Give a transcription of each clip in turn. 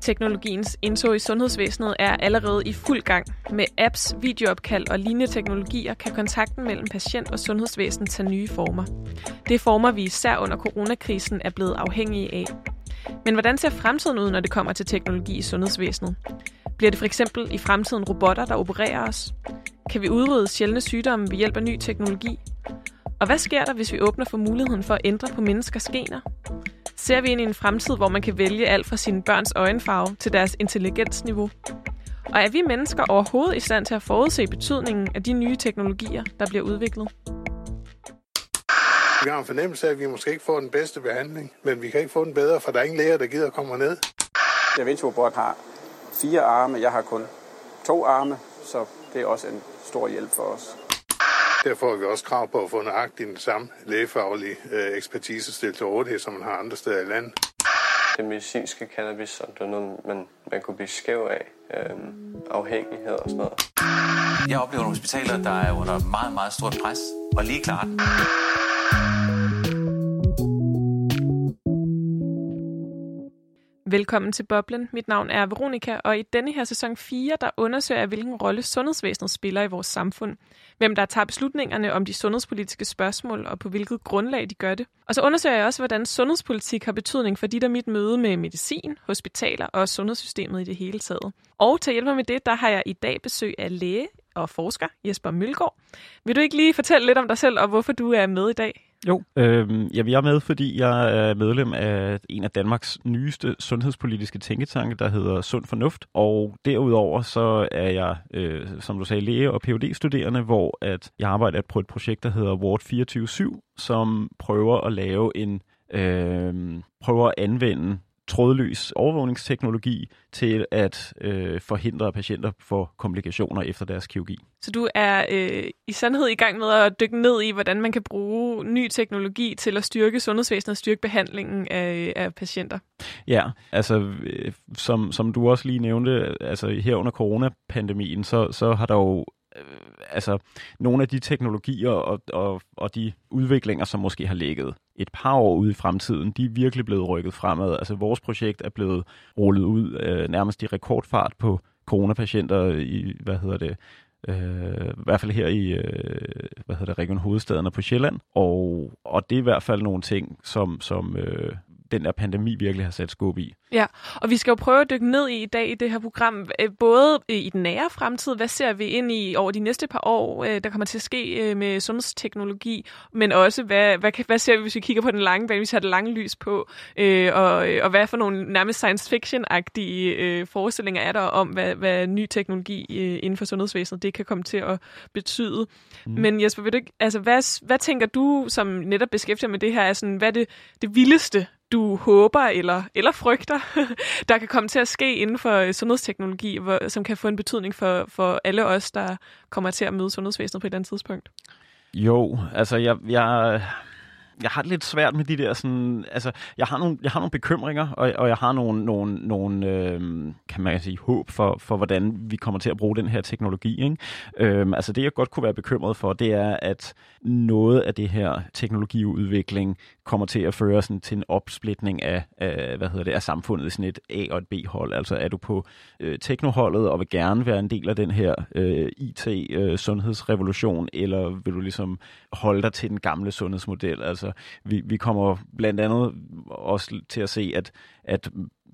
Teknologiens indtog i sundhedsvæsenet er allerede i fuld gang. Med apps, videoopkald og lignende teknologier kan kontakten mellem patient og sundhedsvæsen tage nye former. Det er former, vi især under coronakrisen er blevet afhængige af. Men hvordan ser fremtiden ud, når det kommer til teknologi i sundhedsvæsenet? Bliver det for eksempel i fremtiden robotter, der opererer os? Kan vi udrydde sjældne sygdomme ved hjælp af ny teknologi? Og hvad sker der, hvis vi åbner for muligheden for at ændre på menneskers gener? Ser vi ind i en fremtid, hvor man kan vælge alt fra sine børns øjenfarve til deres intelligensniveau? Og er vi mennesker overhovedet i stand til at forudse betydningen af de nye teknologier, der bliver udviklet? Vi har en fornemmelse af, at vi måske ikke får den bedste behandling, men vi kan ikke få den bedre, for der er ingen læger, der gider at komme ned. Da Vinci har fire arme, jeg har kun to arme, så det er også en stor hjælp for os. Derfor har vi også krav på at få nøjagtigt den samme lægefaglige øh, ekspertise stillet til rådighed, som man har andre steder i landet. Det medicinske cannabis, som det er noget, man, man kunne blive skæv af. Øhm, afhængighed og sådan noget. Jeg oplever nogle hospitaler, der er under meget, meget stort pres, og lige klart. Velkommen til Boblen. Mit navn er Veronika, og i denne her sæson 4, der undersøger jeg, hvilken rolle sundhedsvæsenet spiller i vores samfund. Hvem der tager beslutningerne om de sundhedspolitiske spørgsmål, og på hvilket grundlag de gør det. Og så undersøger jeg også, hvordan sundhedspolitik har betydning for dit og mit møde med medicin, hospitaler og sundhedssystemet i det hele taget. Og til at hjælpe mig med det, der har jeg i dag besøg af læge og forsker Jesper Mølgaard. Vil du ikke lige fortælle lidt om dig selv, og hvorfor du er med i dag? Jo, øh, jeg er med, fordi jeg er medlem af en af Danmarks nyeste sundhedspolitiske tænketanke, der hedder Sund Fornuft. Og derudover så er jeg, øh, som du sagde, læge og phd studerende hvor at jeg arbejder på et projekt, der hedder Ward 24-7, som prøver at lave en øh, prøver at anvende trådløs overvågningsteknologi til at øh, forhindre, at patienter får komplikationer efter deres kirurgi. Så du er øh, i sandhed i gang med at dykke ned i, hvordan man kan bruge ny teknologi til at styrke sundhedsvæsenet og styrke behandlingen af, af patienter? Ja, altså øh, som, som du også lige nævnte, altså her under coronapandemien, så, så har der jo Øh, altså nogle af de teknologier og, og, og de udviklinger, som måske har ligget et par år ude i fremtiden, de er virkelig blevet rykket fremad. Altså vores projekt er blevet rullet ud øh, nærmest i rekordfart på coronapatienter i, hvad hedder det, øh, i hvert fald her i øh, hvad hedder det, Region Hovedstaden og på Sjælland. Og, og det er i hvert fald nogle ting, som, som øh, den der pandemi virkelig har sat skub i. Ja, og vi skal jo prøve at dykke ned i i dag i det her program, øh, både i den nære fremtid, hvad ser vi ind i over de næste par år, øh, der kommer til at ske øh, med sundhedsteknologi, men også, hvad, hvad, hvad ser vi, hvis vi kigger på den lange bane, hvis vi har det lange lys på, og, og hvad for nogle nærmest science fiction-agtige forestillinger er der om, hvad, hvad ny teknologi inden for sundhedsvæsenet, det kan komme til at betyde. Mm. Men Jesper, vil du ikke, altså, hvad, hvad tænker du, som netop beskæftiger med det her, er sådan, hvad er det, det vildeste du håber eller, eller frygter, der kan komme til at ske inden for øh, sundhedsteknologi, hvor, som kan få en betydning for, for alle os, der kommer til at møde sundhedsvæsenet på et andet tidspunkt? Jo, altså jeg, jeg, jeg har det lidt svært med de der sådan, altså, jeg har nogle, jeg har nogle bekymringer, og, og jeg har nogle, nogle, nogle øh, kan man sige, håb for, for, hvordan vi kommer til at bruge den her teknologi. Ikke? Øh, altså det, jeg godt kunne være bekymret for, det er, at noget af det her teknologiudvikling kommer til at føre sådan, til en opsplitning af, af, hvad hedder det, af samfundet i sådan et A- og et B-hold. Altså er du på øh, teknoholdet og vil gerne være en del af den her øh, IT-sundhedsrevolution, øh, eller vil du ligesom holde dig til den gamle sundhedsmodel? Altså vi, vi kommer blandt andet også til at se, at, at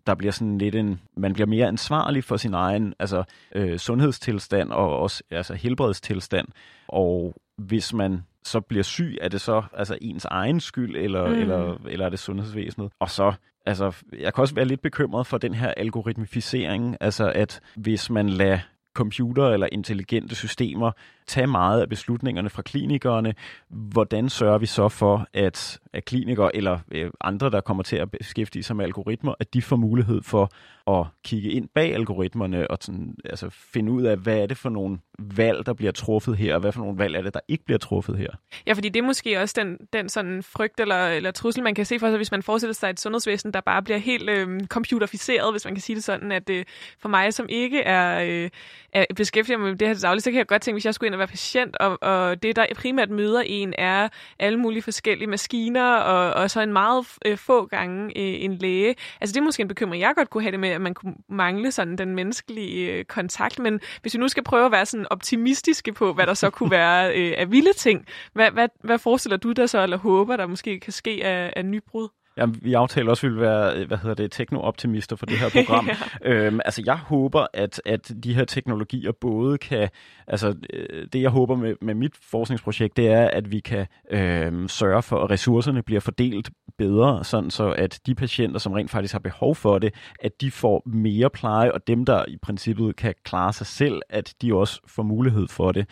der bliver sådan lidt en, man bliver mere ansvarlig for sin egen altså, øh, sundhedstilstand og også altså helbredstilstand. Og hvis man så bliver syg, er det så altså ens egen skyld, eller, mm. eller, eller er det sundhedsvæsenet? Og så, altså, jeg kan også være lidt bekymret for den her algoritmificering, altså at hvis man lader computer eller intelligente systemer tage meget af beslutningerne fra klinikerne. Hvordan sørger vi så for, at, at klinikere eller øh, andre, der kommer til at beskæftige sig med algoritmer, at de får mulighed for at kigge ind bag algoritmerne og sådan, altså finde ud af, hvad er det for nogle valg, der bliver truffet her, og hvad for nogle valg er det, der ikke bliver truffet her. Ja, fordi det er måske også den, den sådan frygt eller, eller trussel, man kan se for sig, hvis man forestiller sig et sundhedsvæsen, der bare bliver helt øh, computerficeret, hvis man kan sige det sådan, at øh, for mig, som ikke er, øh, er beskæftiget med det her dagligt, så kan jeg godt tænke, hvis jeg skulle ind at være patient, og, og det, der primært møder en, er alle mulige forskellige maskiner, og, og så en meget øh, få gange øh, en læge. Altså det er måske en bekymring, jeg godt kunne have det med, at man kunne mangle sådan den menneskelige øh, kontakt, men hvis vi nu skal prøve at være sådan optimistiske på, hvad der så kunne være øh, af vilde ting, hvad, hvad, hvad forestiller du dig så, eller håber, der måske kan ske af, af nybrud? Ja, vi aftaler også, at vi vil være hvad hedder det, tekno-optimister for det her program. ja. øhm, altså, jeg håber, at, at de her teknologier både kan... Altså, øh, det jeg håber med, med mit forskningsprojekt, det er, at vi kan øh, sørge for, at ressourcerne bliver fordelt bedre, sådan så at de patienter, som rent faktisk har behov for det, at de får mere pleje, og dem, der i princippet kan klare sig selv, at de også får mulighed for det.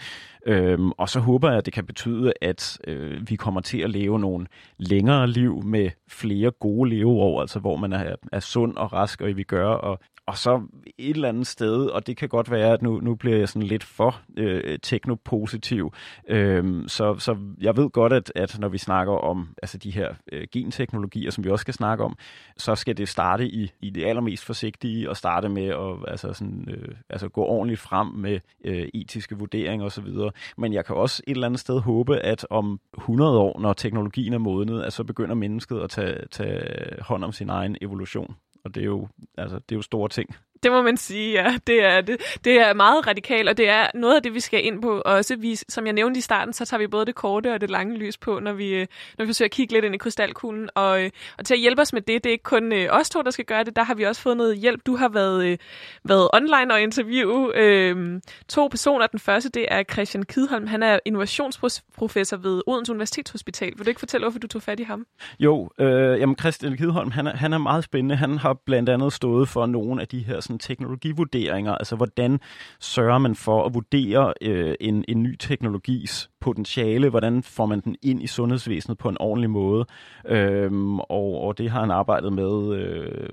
Øhm, og så håber jeg, at det kan betyde, at øh, vi kommer til at leve nogle længere liv med flere gode leveår, altså hvor man er, er sund og rask, og I gør, og og så et eller andet sted, og det kan godt være, at nu, nu bliver jeg sådan lidt for øh, teknopositiv. Øhm, så, så jeg ved godt, at, at når vi snakker om altså de her øh, genteknologier, som vi også skal snakke om, så skal det starte i, i det allermest forsigtige, og starte med at altså sådan, øh, altså gå ordentligt frem med øh, etiske vurderinger osv. Men jeg kan også et eller andet sted håbe, at om 100 år, når teknologien er modnet, at så begynder mennesket at tage, tage hånd om sin egen evolution og det er jo, altså, det er jo store ting. Det må man sige, ja. Det er, det, det er meget radikalt, og det er noget af det, vi skal ind på. Også vi, som jeg nævnte i starten, så tager vi både det korte og det lange lys på, når vi, når vi forsøger at kigge lidt ind i krystalkuglen. Og, øh, og til at hjælpe os med det, det er ikke kun øh, os to, der skal gøre det. Der har vi også fået noget hjælp. Du har været, øh, været online og interviewe øh, to personer. Den første, det er Christian Kidholm. Han er innovationsprofessor ved Odense Universitetshospital. Vil du ikke fortælle, hvorfor du tog fat i ham? Jo, øh, jamen Christian Kidholm, han er, han er meget spændende. Han har blandt andet stået for nogle af de her sådan, teknologivurderinger. Altså, hvordan sørger man for at vurdere øh, en, en ny teknologis potentiale? Hvordan får man den ind i sundhedsvæsenet på en ordentlig måde? Øhm, og, og det har han arbejdet med øh,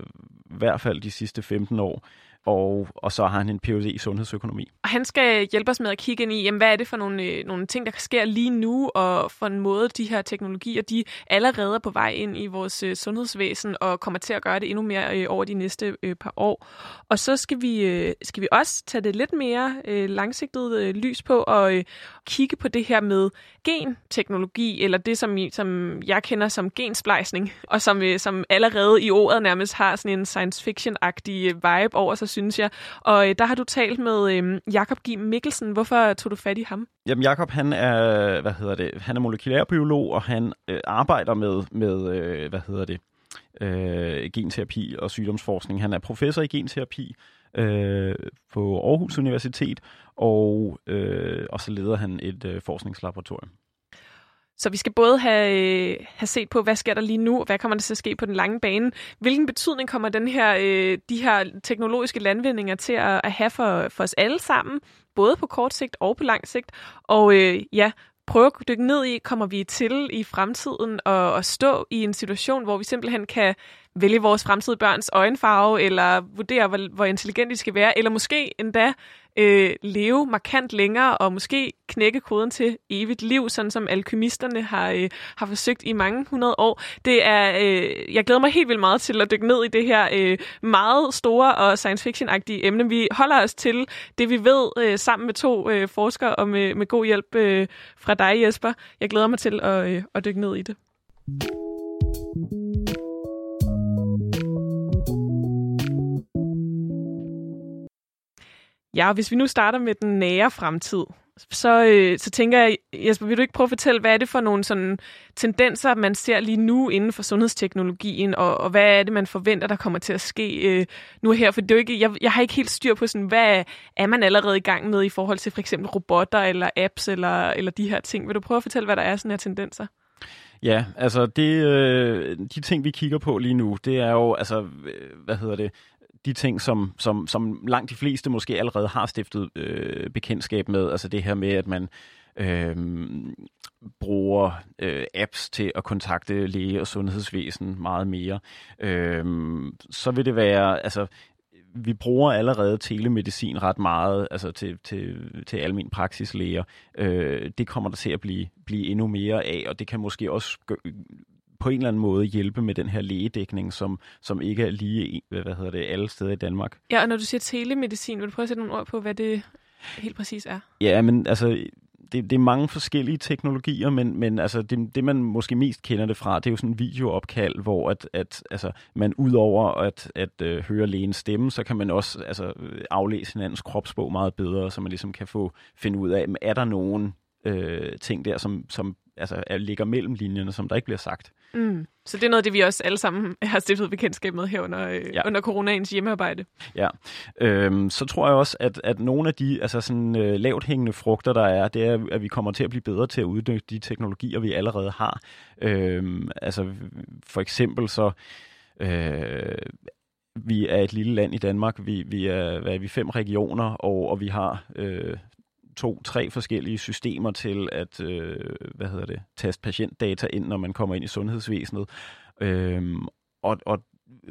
i hvert fald de sidste 15 år og, og så har han en Ph.D. i sundhedsøkonomi. Og han skal hjælpe os med at kigge ind i, jamen, hvad er det for nogle, øh, nogle ting, der sker lige nu, og for en måde, de her teknologier, de allerede er på vej ind i vores øh, sundhedsvæsen, og kommer til at gøre det endnu mere øh, over de næste par år. Og så skal vi, skal vi også tage det lidt mere langsigtet lys på, og kigge på det her med genteknologi, eller det, som, som jeg kender som gensplejsning, og som, som allerede i ordet nærmest har sådan en science fiction-agtig vibe over sig, synes jeg. Og øh, der har du talt med øh, Jakob G. Mikkelsen. Hvorfor tog du fat i ham? Jamen Jakob, han er, hvad hedder det, han er molekylærbiolog, og han øh, arbejder med, med øh, hvad hedder det, øh, genterapi og sygdomsforskning. Han er professor i genterapi øh, på Aarhus Universitet, og, øh, og så leder han et øh, forskningslaboratorium. Så vi skal både have, øh, have set på, hvad sker der lige nu, og hvad kommer der til at ske på den lange bane. Hvilken betydning kommer den her, øh, de her teknologiske landvindinger til at, at have for, for os alle sammen, både på kort sigt og på lang sigt. Og øh, ja, prøve at dykke ned i, kommer vi til i fremtiden at, at stå i en situation, hvor vi simpelthen kan vælge vores fremtidige børns øjenfarve, eller vurdere, hvor, hvor intelligent de skal være, eller måske endda øh, leve markant længere, og måske knække koden til evigt liv, sådan som alkymisterne har, øh, har forsøgt i mange hundrede år. Det er, øh, jeg glæder mig helt vildt meget til at dykke ned i det her øh, meget store og science fiction-agtige emne. Vi holder os til det, vi ved, øh, sammen med to øh, forskere, og med, med god hjælp øh, fra dig, Jesper. Jeg glæder mig til at, øh, at dykke ned i det. Ja, hvis vi nu starter med den nære fremtid, så, øh, så tænker jeg, Jesper, vil du ikke prøve at fortælle, hvad er det for nogle sådan tendenser, man ser lige nu inden for sundhedsteknologien, og, og hvad er det, man forventer, der kommer til at ske øh, nu her? For det er jo ikke, jeg, jeg har ikke helt styr på, sådan, hvad er man allerede i gang med i forhold til for eksempel robotter eller apps eller, eller de her ting. Vil du prøve at fortælle, hvad der er sådan her tendenser? Ja, altså det, øh, de ting, vi kigger på lige nu, det er jo, altså, hvad hedder det, de ting, som, som, som langt de fleste måske allerede har stiftet øh, bekendtskab med. Altså det her med, at man øh, bruger øh, apps til at kontakte læge og sundhedsvæsen meget mere. Øh, så vil det være, altså vi bruger allerede telemedicin ret meget altså til, til, til almen praksislæger. Øh, det kommer der til at blive, blive endnu mere af, og det kan måske også på en eller anden måde hjælpe med den her lægedækning, som, som ikke er lige hvad hedder det, alle steder i Danmark. Ja, og når du siger telemedicin, vil du prøve at sætte nogle ord på, hvad det helt præcis er? Ja, men altså, det, det er mange forskellige teknologier, men, men altså, det, det, man måske mest kender det fra, det er jo sådan en videoopkald, hvor at, at, altså, man udover at, at uh, høre lægens stemme, så kan man også altså, aflæse hinandens kropsbog meget bedre, så man ligesom kan få finde ud af, er der nogen øh, ting der, som, som altså, er, ligger mellem linjerne, som der ikke bliver sagt. Mm. Så det er noget af det, vi også alle sammen har stiftet bekendtskab med her under, øh, ja. under coronaens hjemmearbejde. Ja, øhm, så tror jeg også, at, at nogle af de altså sådan, øh, lavt hængende frugter, der er, det er, at vi kommer til at blive bedre til at udnytte de teknologier, vi allerede har. Øhm, altså for eksempel så... Øh, vi er et lille land i Danmark. Vi, vi er, hvad er vi, fem regioner, og, og vi har øh, to, tre forskellige systemer til at øh, hvad hedder det, taste patientdata ind, når man kommer ind i sundhedsvæsenet. Øh, og, og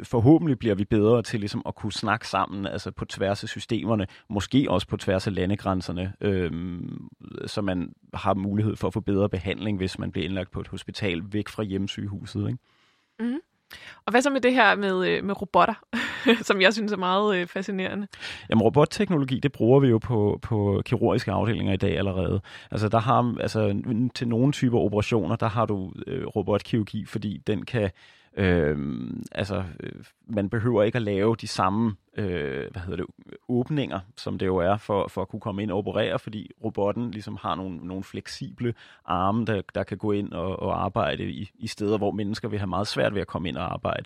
forhåbentlig bliver vi bedre til ligesom at kunne snakke sammen, altså på tværs af systemerne, måske også på tværs af landegrænserne, øhm, så man har mulighed for at få bedre behandling, hvis man bliver indlagt på et hospital væk fra hjemmesygehuset. Ikke? Mm. Og hvad så med det her med, øh, med robotter, som jeg synes er meget øh, fascinerende? Jamen robotteknologi, det bruger vi jo på, på kirurgiske afdelinger i dag allerede. Altså der har, altså til nogle typer operationer, der har du øh, robotkirurgi, fordi den kan Øhm, altså, øh, altså, man behøver ikke at lave de samme øh, hvad hedder det, åbninger, som det jo er, for, for at kunne komme ind og operere, fordi robotten ligesom har nogle, nogle fleksible arme, der, der kan gå ind og, og arbejde i, i steder, hvor mennesker vil have meget svært ved at komme ind og arbejde.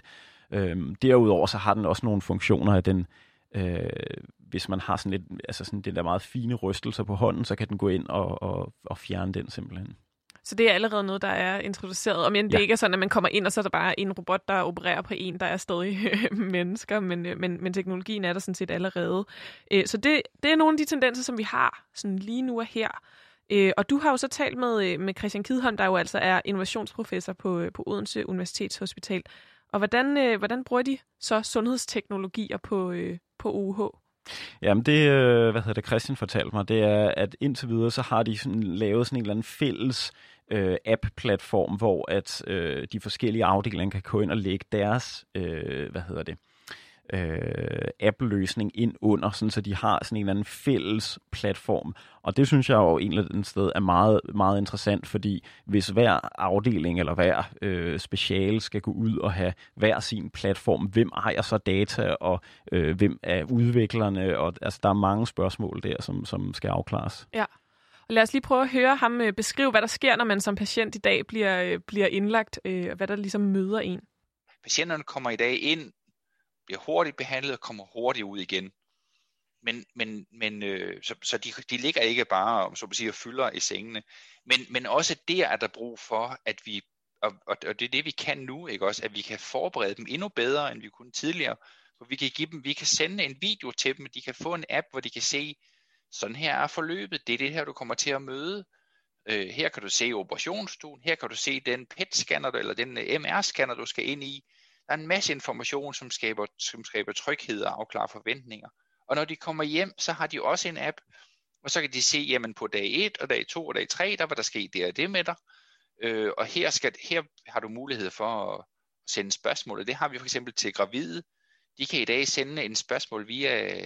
Øh, derudover så har den også nogle funktioner af den, øh, hvis man har sådan lidt, altså sådan den der meget fine rystelser på hånden, så kan den gå ind og, og, og fjerne den simpelthen. Så det er allerede noget, der er introduceret. Og men det ja. ikke er sådan, at man kommer ind, og så er der bare en robot, der opererer på en, der er stadig mennesker, men, øh, men, men teknologien er der sådan set allerede. Øh, så det, det er nogle af de tendenser, som vi har sådan lige nu og her. Øh, og du har jo så talt med, med Christian Kidholm, der jo altså er innovationsprofessor på, på Odense Universitetshospital. Og hvordan, hvordan bruger de så sundhedsteknologier på, på UH? Jamen det, hvad hedder det, Christian fortalte mig, det er, at indtil videre, så har de sådan lavet sådan en eller anden fælles øh, Øh, app-platform, hvor at øh, de forskellige afdelinger kan gå ind og lægge deres, øh, hvad hedder det, øh, app-løsning ind under, sådan, så de har sådan en eller anden fælles platform. Og det synes jeg jo egentlig den sted er meget, meget interessant, fordi hvis hver afdeling eller hver øh, speciale skal gå ud og have hver sin platform, hvem ejer så data, og øh, hvem er udviklerne, og altså, der er mange spørgsmål der, som, som skal afklares. Ja. Og lad os lige prøve at høre ham øh, beskrive, hvad der sker, når man som patient i dag bliver, øh, bliver indlagt, øh, og hvad der ligesom møder en. Patienterne kommer i dag ind, bliver hurtigt behandlet og kommer hurtigt ud igen. Men, men, men øh, så, så de, de ligger ikke bare, om så at sige, og fylder i sengene. Men, men også der er der brug for, at vi, og, og, og det er det, vi kan nu, ikke også, at vi kan forberede dem endnu bedre, end vi kunne tidligere. For vi kan give dem, vi kan sende en video til dem, de kan få en app, hvor de kan se, sådan her er forløbet, det er det her, du kommer til at møde. Øh, her kan du se operationsstuen, her kan du se den PET-scanner, eller den øh, MR-scanner, du skal ind i. Der er en masse information, som skaber, som skaber tryghed og afklarer forventninger. Og når de kommer hjem, så har de også en app, og så kan de se, jamen på dag 1 og dag 2 og dag 3, der var der sket det og det med dig. Øh, og her, skal, her har du mulighed for at sende spørgsmål, og det har vi for eksempel til gravide. De kan i dag sende en spørgsmål via,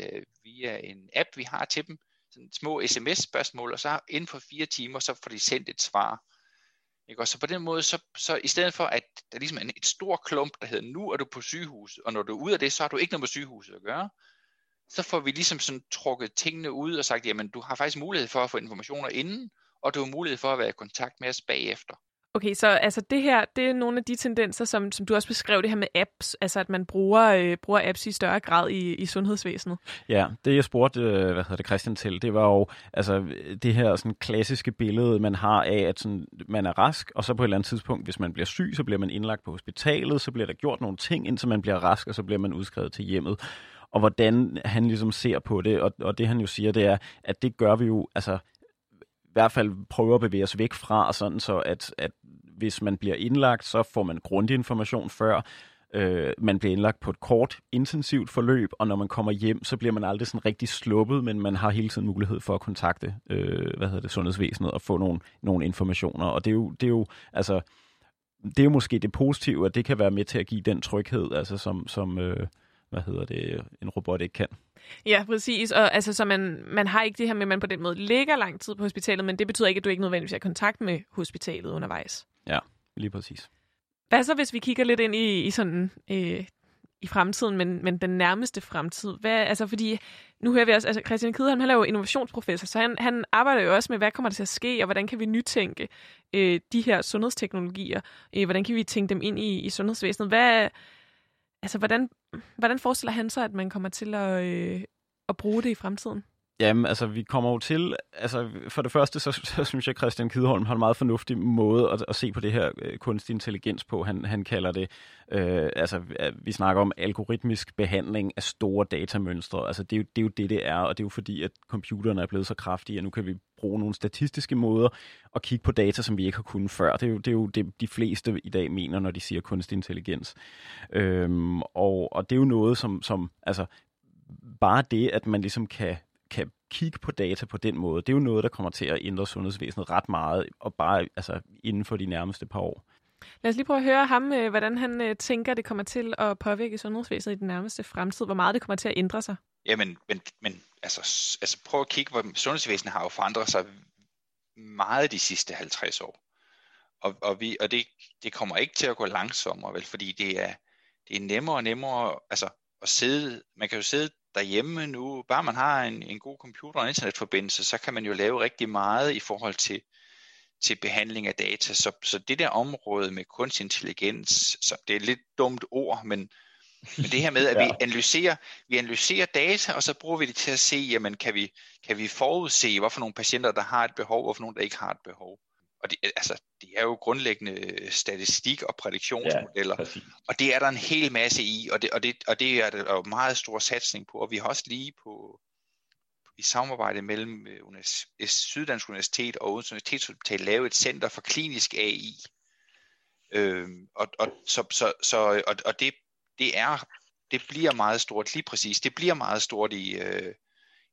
via en app, vi har til dem, sådan små sms-spørgsmål, og så inden for fire timer, så får de sendt et svar. Ikke? Og så på den måde, så, så i stedet for, at der ligesom er et stor klump, der hedder, nu er du på sygehus, og når du er ude af det, så har du ikke noget med sygehuset at gøre, så får vi ligesom sådan trukket tingene ud og sagt, jamen du har faktisk mulighed for at få informationer inden, og du har mulighed for at være i kontakt med os bagefter. Okay, så altså det her, det er nogle af de tendenser, som, som du også beskrev, det her med apps, altså at man bruger, øh, bruger apps i større grad i, i sundhedsvæsenet. Ja, det jeg spurgte, øh, hvad hedder det, Christian til, det var jo altså det her sådan klassiske billede, man har af, at sådan, man er rask, og så på et eller andet tidspunkt, hvis man bliver syg, så bliver man indlagt på hospitalet, så bliver der gjort nogle ting, indtil man bliver rask, og så bliver man udskrevet til hjemmet og hvordan han ligesom ser på det, og, og det han jo siger, det er, at det gør vi jo, altså hvert fald prøver at bevæge os væk fra, sådan så at, at hvis man bliver indlagt, så får man grundig information før. Øh, man bliver indlagt på et kort, intensivt forløb, og når man kommer hjem, så bliver man aldrig sådan rigtig sluppet, men man har hele tiden mulighed for at kontakte øh, hvad hedder det, sundhedsvæsenet og få nogle, nogle informationer. Og det er jo, det er jo altså, det er jo måske det positive, at det kan være med til at give den tryghed, altså som, som, øh, hvad hedder det, en robot ikke kan. Ja, præcis. Og altså, så man, man har ikke det her med, at man på den måde ligger lang tid på hospitalet, men det betyder ikke, at du ikke nødvendigvis har kontakt med hospitalet undervejs. Ja, lige præcis. Hvad så, hvis vi kigger lidt ind i, i sådan øh, i fremtiden, men, men den nærmeste fremtid? Hvad, altså, fordi nu hører vi også, altså Christian Kidholm, han er jo innovationsprofessor, så han, han arbejder jo også med, hvad kommer der til at ske, og hvordan kan vi nytænke øh, de her sundhedsteknologier? Øh, hvordan kan vi tænke dem ind i, i sundhedsvæsenet? Hvad, altså, hvordan, hvordan forestiller han sig, at man kommer til at, øh, at bruge det i fremtiden? Jamen, altså, vi kommer jo til... Altså, for det første, så, så synes jeg, at Christian Kidholm har en meget fornuftig måde at, at se på det her øh, kunstig intelligens på. Han, han kalder det... Øh, altså, vi snakker om algoritmisk behandling af store datamønstre. Altså, det er, jo, det er jo det, det er, og det er jo fordi, at computerne er blevet så kraftige, at nu kan vi bruge nogle statistiske måder at kigge på data, som vi ikke har kunnet før. Det er jo det, er jo det de fleste i dag mener, når de siger kunstig intelligens. Øhm, og, og det er jo noget, som, som altså, bare det, at man ligesom kan kan kigge på data på den måde, det er jo noget, der kommer til at ændre sundhedsvæsenet ret meget, og bare altså, inden for de nærmeste par år. Lad os lige prøve at høre ham, øh, hvordan han øh, tænker, det kommer til at påvirke sundhedsvæsenet i den nærmeste fremtid. Hvor meget det kommer til at ændre sig. Jamen, men, men altså, altså prøv at kigge, hvor sundhedsvæsenet har jo forandret sig meget de sidste 50 år. Og, og, vi, og det, det kommer ikke til at gå langsommere, vel, fordi det er, det er nemmere og nemmere altså, at sidde, man kan jo sidde derhjemme nu, bare man har en, en god computer og internetforbindelse, så kan man jo lave rigtig meget i forhold til, til behandling af data. Så, så det der område med kunstig intelligens, så det er et lidt dumt ord, men, men det her med, at ja. vi analyserer, vi analyserer data, og så bruger vi det til at se, jamen kan vi, kan vi forudse, hvorfor nogle patienter, der har et behov, og hvorfor nogle, der ikke har et behov. Og det, altså, det er jo grundlæggende statistik og prædiktionsmodeller, ja, og det er der en hel masse i, og det, og det, og det er der jo meget stor satsning på, og vi har også lige på i samarbejde mellem øh, Syddansk Universitet og Odense Universitetshospital lavet et center for klinisk AI. Øhm, og, og, så, så, så, og, og det, det er det bliver meget stort, lige præcis, det bliver meget stort i, øh,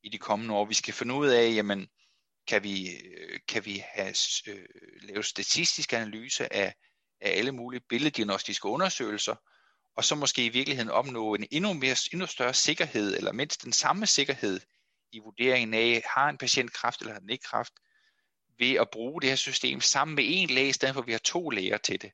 i de kommende år. Vi skal finde ud af, jamen, kan vi, øh, kan vi have, øh, lave statistisk analyse af, af alle mulige billeddiagnostiske undersøgelser, og så måske i virkeligheden opnå en endnu, mere, endnu større sikkerhed, eller mindst den samme sikkerhed i vurderingen af, har en patient kræft eller har den ikke kræft, ved at bruge det her system sammen med en læge, i stedet for at vi har to læger til det.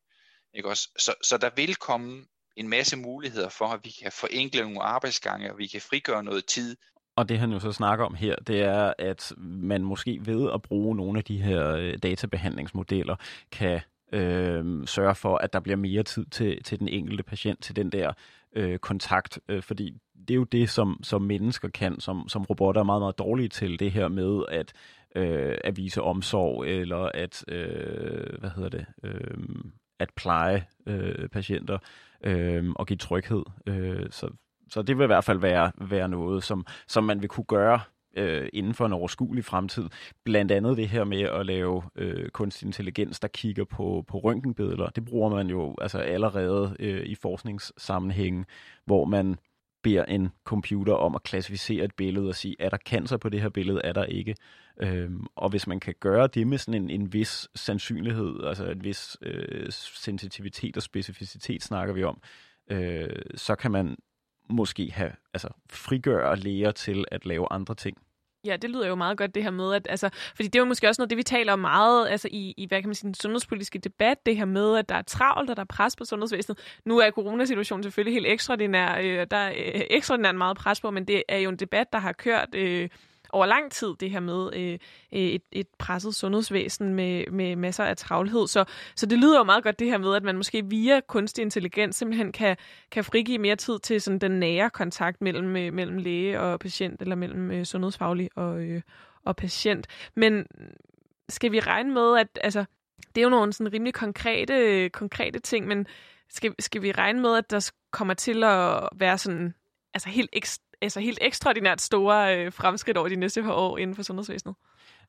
Ikke også? Så, så der vil komme en masse muligheder for, at vi kan forenkle nogle arbejdsgange, og vi kan frigøre noget tid, og det han jo så snakker om her, det er, at man måske ved at bruge nogle af de her øh, databehandlingsmodeller, kan øh, sørge for, at der bliver mere tid til, til den enkelte patient, til den der øh, kontakt. Øh, fordi det er jo det, som, som mennesker kan, som, som robotter er meget, meget dårlige til, det her med at, øh, at vise omsorg, eller at, øh, hvad hedder det, øh, at pleje øh, patienter øh, og give tryghed. Øh, så så det vil i hvert fald være, være noget, som, som man vil kunne gøre øh, inden for en overskuelig fremtid. Blandt andet det her med at lave øh, kunstig intelligens, der kigger på, på røntgenbilleder. Det bruger man jo altså allerede øh, i forskningssammenhænge, hvor man beder en computer om at klassificere et billede og sige, er der cancer på det her billede, er der ikke. Øhm, og hvis man kan gøre det med sådan en, en vis sandsynlighed, altså en vis øh, sensitivitet og specificitet snakker vi om, øh, så kan man måske have, altså frigøre læger til at lave andre ting. Ja, det lyder jo meget godt, det her med, at, altså, fordi det er jo måske også noget, det vi taler om meget altså, i, i, hvad kan man sige, den sundhedspolitiske debat, det her med, at der er travlt, og der er pres på sundhedsvæsenet. Nu er coronasituationen selvfølgelig helt ekstraordinær, øh, der er øh, ekstraordinært meget pres på, men det er jo en debat, der har kørt øh, over lang tid, det her med øh, øh, et, et presset sundhedsvæsen med, med masser af travlhed. Så, så det lyder jo meget godt det her med, at man måske via kunstig intelligens simpelthen kan, kan frigive mere tid til sådan den nære kontakt mellem, øh, mellem læge og patient, eller mellem øh, sundhedsfaglig og, øh, og patient. Men skal vi regne med, at altså, det er jo nogle sådan rimelig konkrete, konkrete ting, men skal, skal vi regne med, at der kommer til at være sådan altså helt ekstra altså helt ekstraordinært store øh, fremskridt over de næste par år inden for sundhedsvæsenet?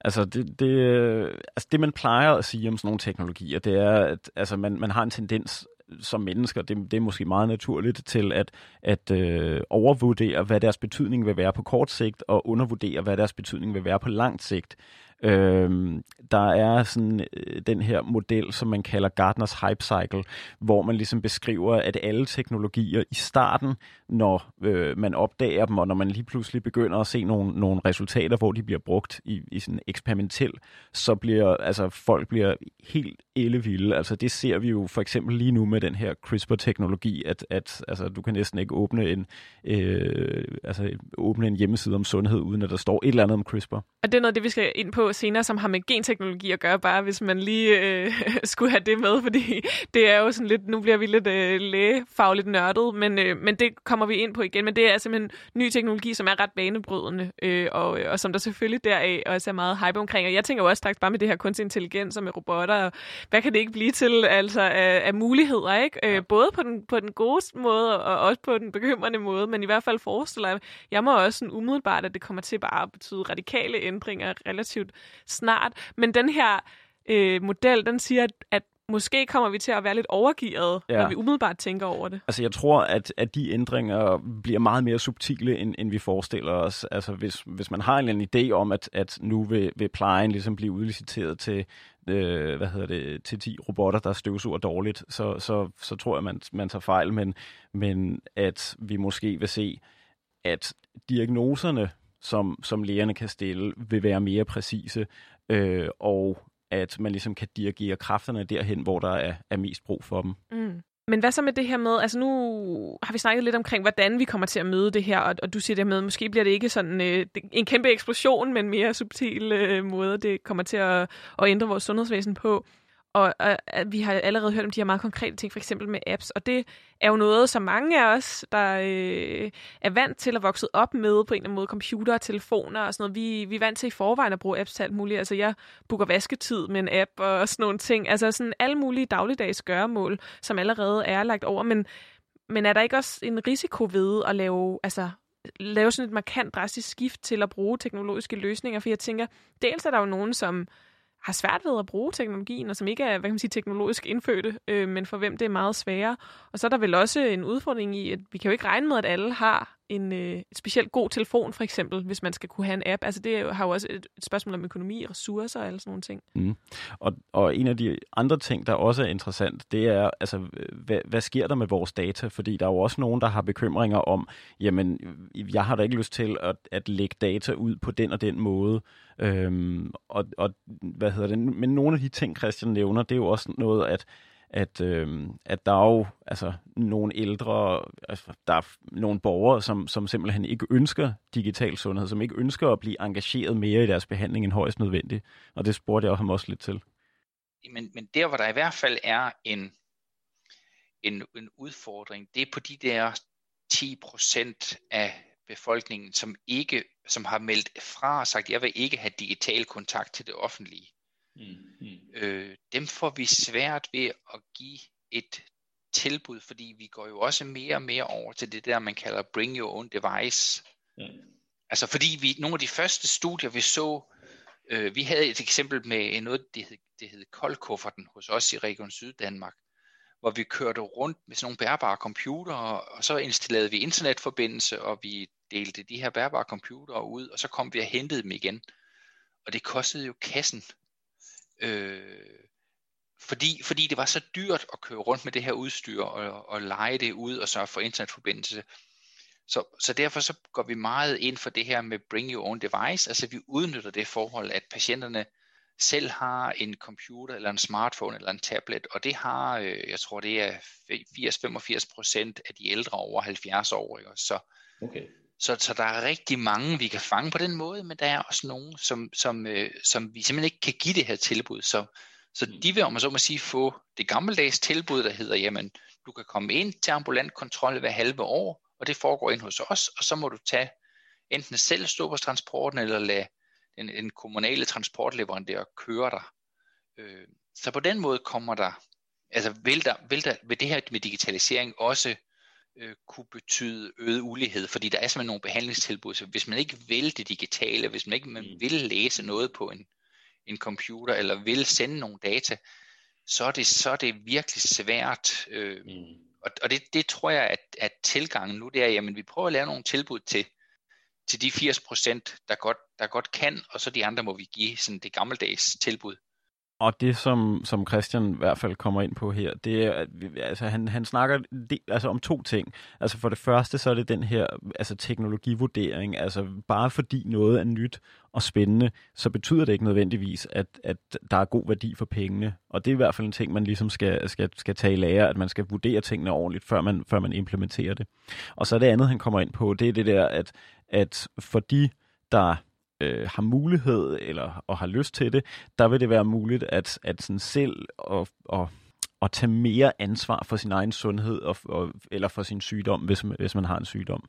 Altså det, det, øh, altså det, man plejer at sige om sådan nogle teknologier, det er, at altså man, man har en tendens som mennesker, det, det er måske meget naturligt til at, at øh, overvurdere, hvad deres betydning vil være på kort sigt, og undervurdere, hvad deres betydning vil være på lang sigt. Øhm, der er sådan øh, den her model, som man kalder Gardners Hype Cycle, hvor man ligesom beskriver, at alle teknologier i starten, når øh, man opdager dem, og når man lige pludselig begynder at se nogle, nogle resultater, hvor de bliver brugt i, i sådan eksperimentel, så bliver altså folk bliver helt ellevilde. Altså det ser vi jo for eksempel lige nu med den her CRISPR-teknologi, at, at altså, du kan næsten ikke åbne en, øh, altså, åbne en hjemmeside om sundhed, uden at der står et eller andet om CRISPR. Og det er noget det, vi skal ind på senere, som har med genteknologi at gøre, bare hvis man lige øh, skulle have det med, fordi det er jo sådan lidt, nu bliver vi lidt øh, lægefagligt nørdet, men, øh, men det kommer vi ind på igen. Men det er simpelthen ny teknologi, som er ret banebrydende, øh, og, og som der selvfølgelig deraf også er meget hype omkring. Og jeg tænker jo også straks bare med det her kunstig intelligens og med robotter, og hvad kan det ikke blive til altså, af, af muligheder, ikke? Øh, både på den, på den gode måde, og også på den bekymrende måde, men i hvert fald forestiller jeg, jeg må også sådan umiddelbart, at det kommer til bare at betyde radikale ændringer relativt snart. Men den her øh, model, den siger, at, at måske kommer vi til at være lidt overgivet, ja. når vi umiddelbart tænker over det. Altså jeg tror, at, at de ændringer bliver meget mere subtile, end, end vi forestiller os. Altså hvis, hvis man har en eller anden idé om, at, at nu vil, vil plejen ligesom blive udliciteret til, øh, hvad hedder det, til 10 robotter, der støvsuger dårligt, så, så, så tror jeg, man, man tager fejl. Men, men at vi måske vil se, at diagnoserne, som, som lægerne kan stille, vil være mere præcise, øh, og at man ligesom kan dirigere kræfterne derhen, hvor der er, er mest brug for dem. Mm. Men hvad så med det her med, altså nu har vi snakket lidt omkring, hvordan vi kommer til at møde det her, og, og du siger det med, måske bliver det ikke sådan øh, en kæmpe eksplosion, men mere subtil øh, måde, det kommer til at, at ændre vores sundhedsvæsen på. Og, og vi har allerede hørt om de her meget konkrete ting, for eksempel med apps, og det er jo noget, som mange af os, der øh, er vant til at vokse op med på en eller anden måde, computer og telefoner og sådan noget, vi, vi er vant til i forvejen at bruge apps til alt muligt. Altså jeg booker vasketid med en app og sådan nogle ting. Altså sådan alle mulige dagligdags gøremål, som allerede er lagt over. Men, men er der ikke også en risiko ved at lave, altså, lave sådan et markant drastisk skift til at bruge teknologiske løsninger? For jeg tænker, dels er der jo nogen, som har svært ved at bruge teknologien, og som ikke er hvad kan man sige, teknologisk indfødte, øh, men for hvem det er meget sværere. Og så er der vel også en udfordring i, at vi kan jo ikke regne med, at alle har en øh, specielt god telefon, for eksempel, hvis man skal kunne have en app. Altså det har jo også et, et spørgsmål om økonomi, ressourcer og alle sådan nogle ting. Mm. Og, og en af de andre ting, der også er interessant, det er, altså, hvad, hvad sker der med vores data? Fordi der er jo også nogen, der har bekymringer om, jamen, jeg har da ikke lyst til at, at lægge data ud på den og den måde. Øhm, og, og hvad hedder det? Men nogle af de ting, Christian nævner, det er jo også noget, at at, øh, at der er jo altså, nogle ældre, altså, der er nogle borgere, som, som simpelthen ikke ønsker digital sundhed, som ikke ønsker at blive engageret mere i deres behandling end højst nødvendigt. Og det spurgte jeg ham også lidt til. Men, men der, hvor der i hvert fald er en, en, en udfordring, det er på de der 10 procent af befolkningen, som ikke, som har meldt fra og sagt, jeg vil ikke have digital kontakt til det offentlige. Mm, mm. Øh, dem får vi svært ved at give et tilbud, fordi vi går jo også mere og mere over til det der, man kalder bring your own device. Mm. Altså fordi vi, nogle af de første studier, vi så, øh, vi havde et eksempel med noget, det hed, det hed koldkufferten hos os i Region Syddanmark, hvor vi kørte rundt med sådan nogle bærbare computere, og så installerede vi internetforbindelse, og vi delte de her bærbare computere ud, og så kom vi og hentede dem igen. Og det kostede jo kassen Øh, fordi, fordi det var så dyrt at køre rundt med det her udstyr og, og lege det ud og så for internetforbindelse. Så, så derfor så går vi meget ind for det her med bring your own device, altså vi udnytter det forhold, at patienterne selv har en computer eller en smartphone eller en tablet, og det har, øh, jeg tror det er 80-85 procent af de ældre over 70 år. Ikke? Så, okay. Så, så der er rigtig mange, vi kan fange på den måde, men der er også nogen, som, som, øh, som vi simpelthen ikke kan give det her tilbud. Så, så mm. de vil, om man så må sige, få det gammeldags tilbud, der hedder, jamen, du kan komme ind til ambulant kontrol hver halve år, og det foregår ind hos os, og så må du tage enten selv stå på transporten, eller lade den, den kommunale transportleverandør køre dig. Øh, så på den måde kommer der, altså vil, der, vil, der, vil det her med digitalisering også øh, kunne betyde øget ulighed, fordi der er simpelthen nogle behandlingstilbud, så hvis man ikke vil det digitale, hvis man ikke man mm. vil læse noget på en, en computer, eller vil sende nogle data, så er det, så er det virkelig svært. Øh, mm. Og, og det, det tror jeg, at, at tilgangen nu, det er, jamen vi prøver at lave nogle tilbud til, til de 80 procent, der godt, der godt kan, og så de andre må vi give sådan det gammeldags tilbud. Og det, som, som Christian i hvert fald kommer ind på her, det er, at vi, altså, han, han snakker de, altså, om to ting. Altså for det første, så er det den her altså, teknologivurdering. Altså bare fordi noget er nyt og spændende, så betyder det ikke nødvendigvis, at, at der er god værdi for pengene. Og det er i hvert fald en ting, man ligesom skal, skal, skal tage i lære, at man skal vurdere tingene ordentligt, før man, før man implementerer det. Og så er det andet, han kommer ind på, det er det der, at, at for de, der øh, har mulighed eller og har lyst til det, der vil det være muligt at, at sådan selv og, og, og tage mere ansvar for sin egen sundhed og, og, eller for sin sygdom, hvis, hvis man har en sygdom.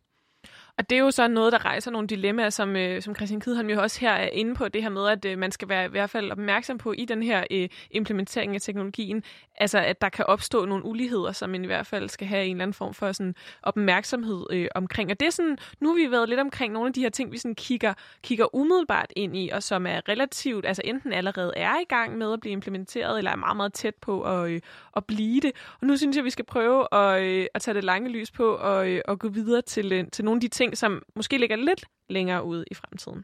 Og det er jo så noget, der rejser nogle dilemmaer, som, øh, som Christian Kidholm jo også her er inde på, det her med, at øh, man skal være i hvert fald opmærksom på i den her øh, implementering af teknologien, altså at der kan opstå nogle uligheder, som man i hvert fald skal have en eller anden form for sådan, opmærksomhed øh, omkring. Og det er sådan, nu har vi været lidt omkring nogle af de her ting, vi sådan kigger, kigger umiddelbart ind i, og som er relativt, altså enten allerede er i gang med at blive implementeret, eller er meget, meget tæt på at, øh, at blive det. Og nu synes jeg, vi skal prøve at, øh, at tage det lange lys på og, øh, og gå videre til, øh, til nogle af de ting, ting, som måske ligger lidt længere ude i fremtiden.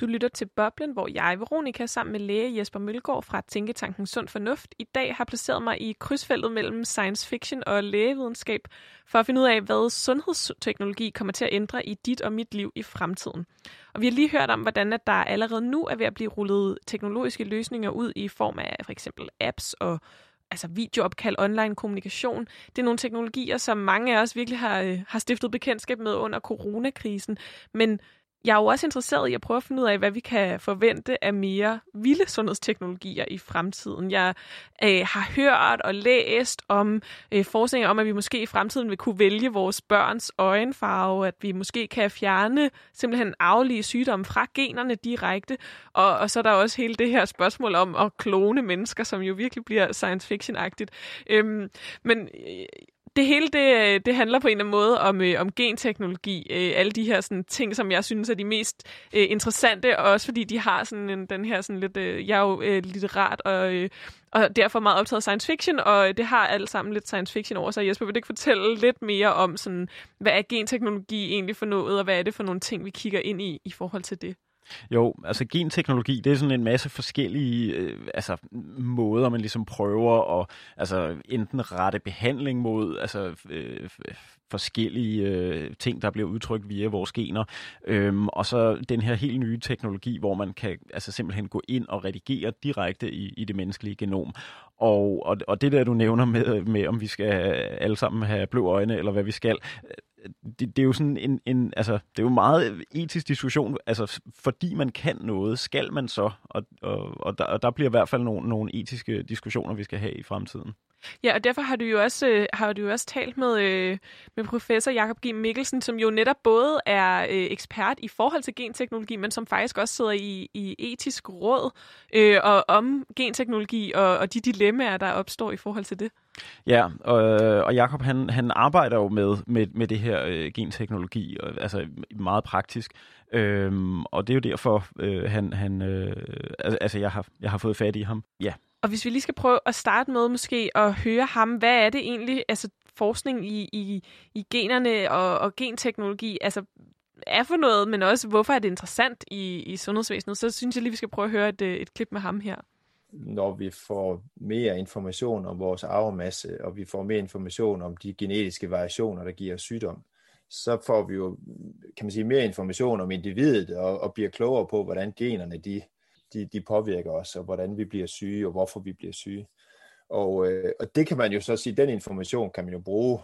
Du lytter til Boblen, hvor jeg, Veronika, sammen med læge Jesper Mølgaard fra Tænketanken Sund Fornuft, i dag har placeret mig i krydsfeltet mellem science fiction og lægevidenskab, for at finde ud af, hvad sundhedsteknologi kommer til at ændre i dit og mit liv i fremtiden. Og vi har lige hørt om, hvordan at der allerede nu er ved at blive rullet teknologiske løsninger ud i form af for eksempel apps og altså videoopkald, online kommunikation. Det er nogle teknologier, som mange af os virkelig har, øh, har stiftet bekendtskab med under coronakrisen. Men jeg er jo også interesseret i at prøve at finde ud af, hvad vi kan forvente af mere vilde sundhedsteknologier i fremtiden. Jeg øh, har hørt og læst om øh, forskning om, at vi måske i fremtiden vil kunne vælge vores børns øjenfarve, at vi måske kan fjerne simpelthen aflige sygdomme fra generne direkte. Og, og så er der også hele det her spørgsmål om at klone mennesker, som jo virkelig bliver science fiction-agtigt. Øhm, men øh, det hele det, øh, det handler på en eller anden måde om, øh, om genteknologi. Øh, alle de her sådan, ting, som jeg synes er de mest øh, interessante, og også fordi de har sådan en, den her sådan lidt... Øh, jeg er jo øh, litterat, og, øh, og derfor meget optaget af science fiction, og øh, det har alt sammen lidt science fiction over sig. Jesper, vil du ikke fortælle lidt mere om, sådan, hvad er genteknologi egentlig for noget, og hvad er det for nogle ting, vi kigger ind i i forhold til det? Jo, altså genteknologi, det er sådan en masse forskellige øh, altså, måder, man ligesom prøver at altså, enten rette behandling mod altså, øh, forskellige øh, ting, der bliver udtrykt via vores gener, øhm, og så den her helt nye teknologi, hvor man kan altså, simpelthen gå ind og redigere direkte i, i det menneskelige genom. Og, og, og det der, du nævner med, med, om vi skal alle sammen have blå øjne, eller hvad vi skal, det, det er jo sådan en, en, altså, det er jo meget etisk diskussion, altså, fordi man kan noget, skal man så, og, og, og, der, og der bliver i hvert fald nogle, nogle etiske diskussioner, vi skal have i fremtiden. Ja, og derfor har du jo også, øh, har du jo også talt med, øh, med professor Jakob G. Mikkelsen, som jo netop både er øh, ekspert i forhold til genteknologi, men som faktisk også sidder i, i etisk råd øh, og om genteknologi og, og de dilemmaer, der opstår i forhold til det. Ja, og, øh, og Jakob han, han arbejder jo med, med, med det her øh, genteknologi, og, altså meget praktisk. Øhm, og det er jo derfor, øh, han, han øh, altså jeg har, jeg har fået fat i ham. Ja. Og hvis vi lige skal prøve at starte med måske at høre ham, hvad er det egentlig, altså forskning i, i, i generne og, og genteknologi, altså er for noget, men også hvorfor er det interessant i, i sundhedsvæsenet, så synes jeg lige, vi skal prøve at høre et, øh, et klip med ham her når vi får mere information om vores arvemasse, og vi får mere information om de genetiske variationer, der giver sygdom, så får vi jo, kan man sige, mere information om individet, og, og bliver klogere på, hvordan generne de, de, de påvirker os, og hvordan vi bliver syge, og hvorfor vi bliver syge. Og, øh, og det kan man jo så sige, den information kan man jo bruge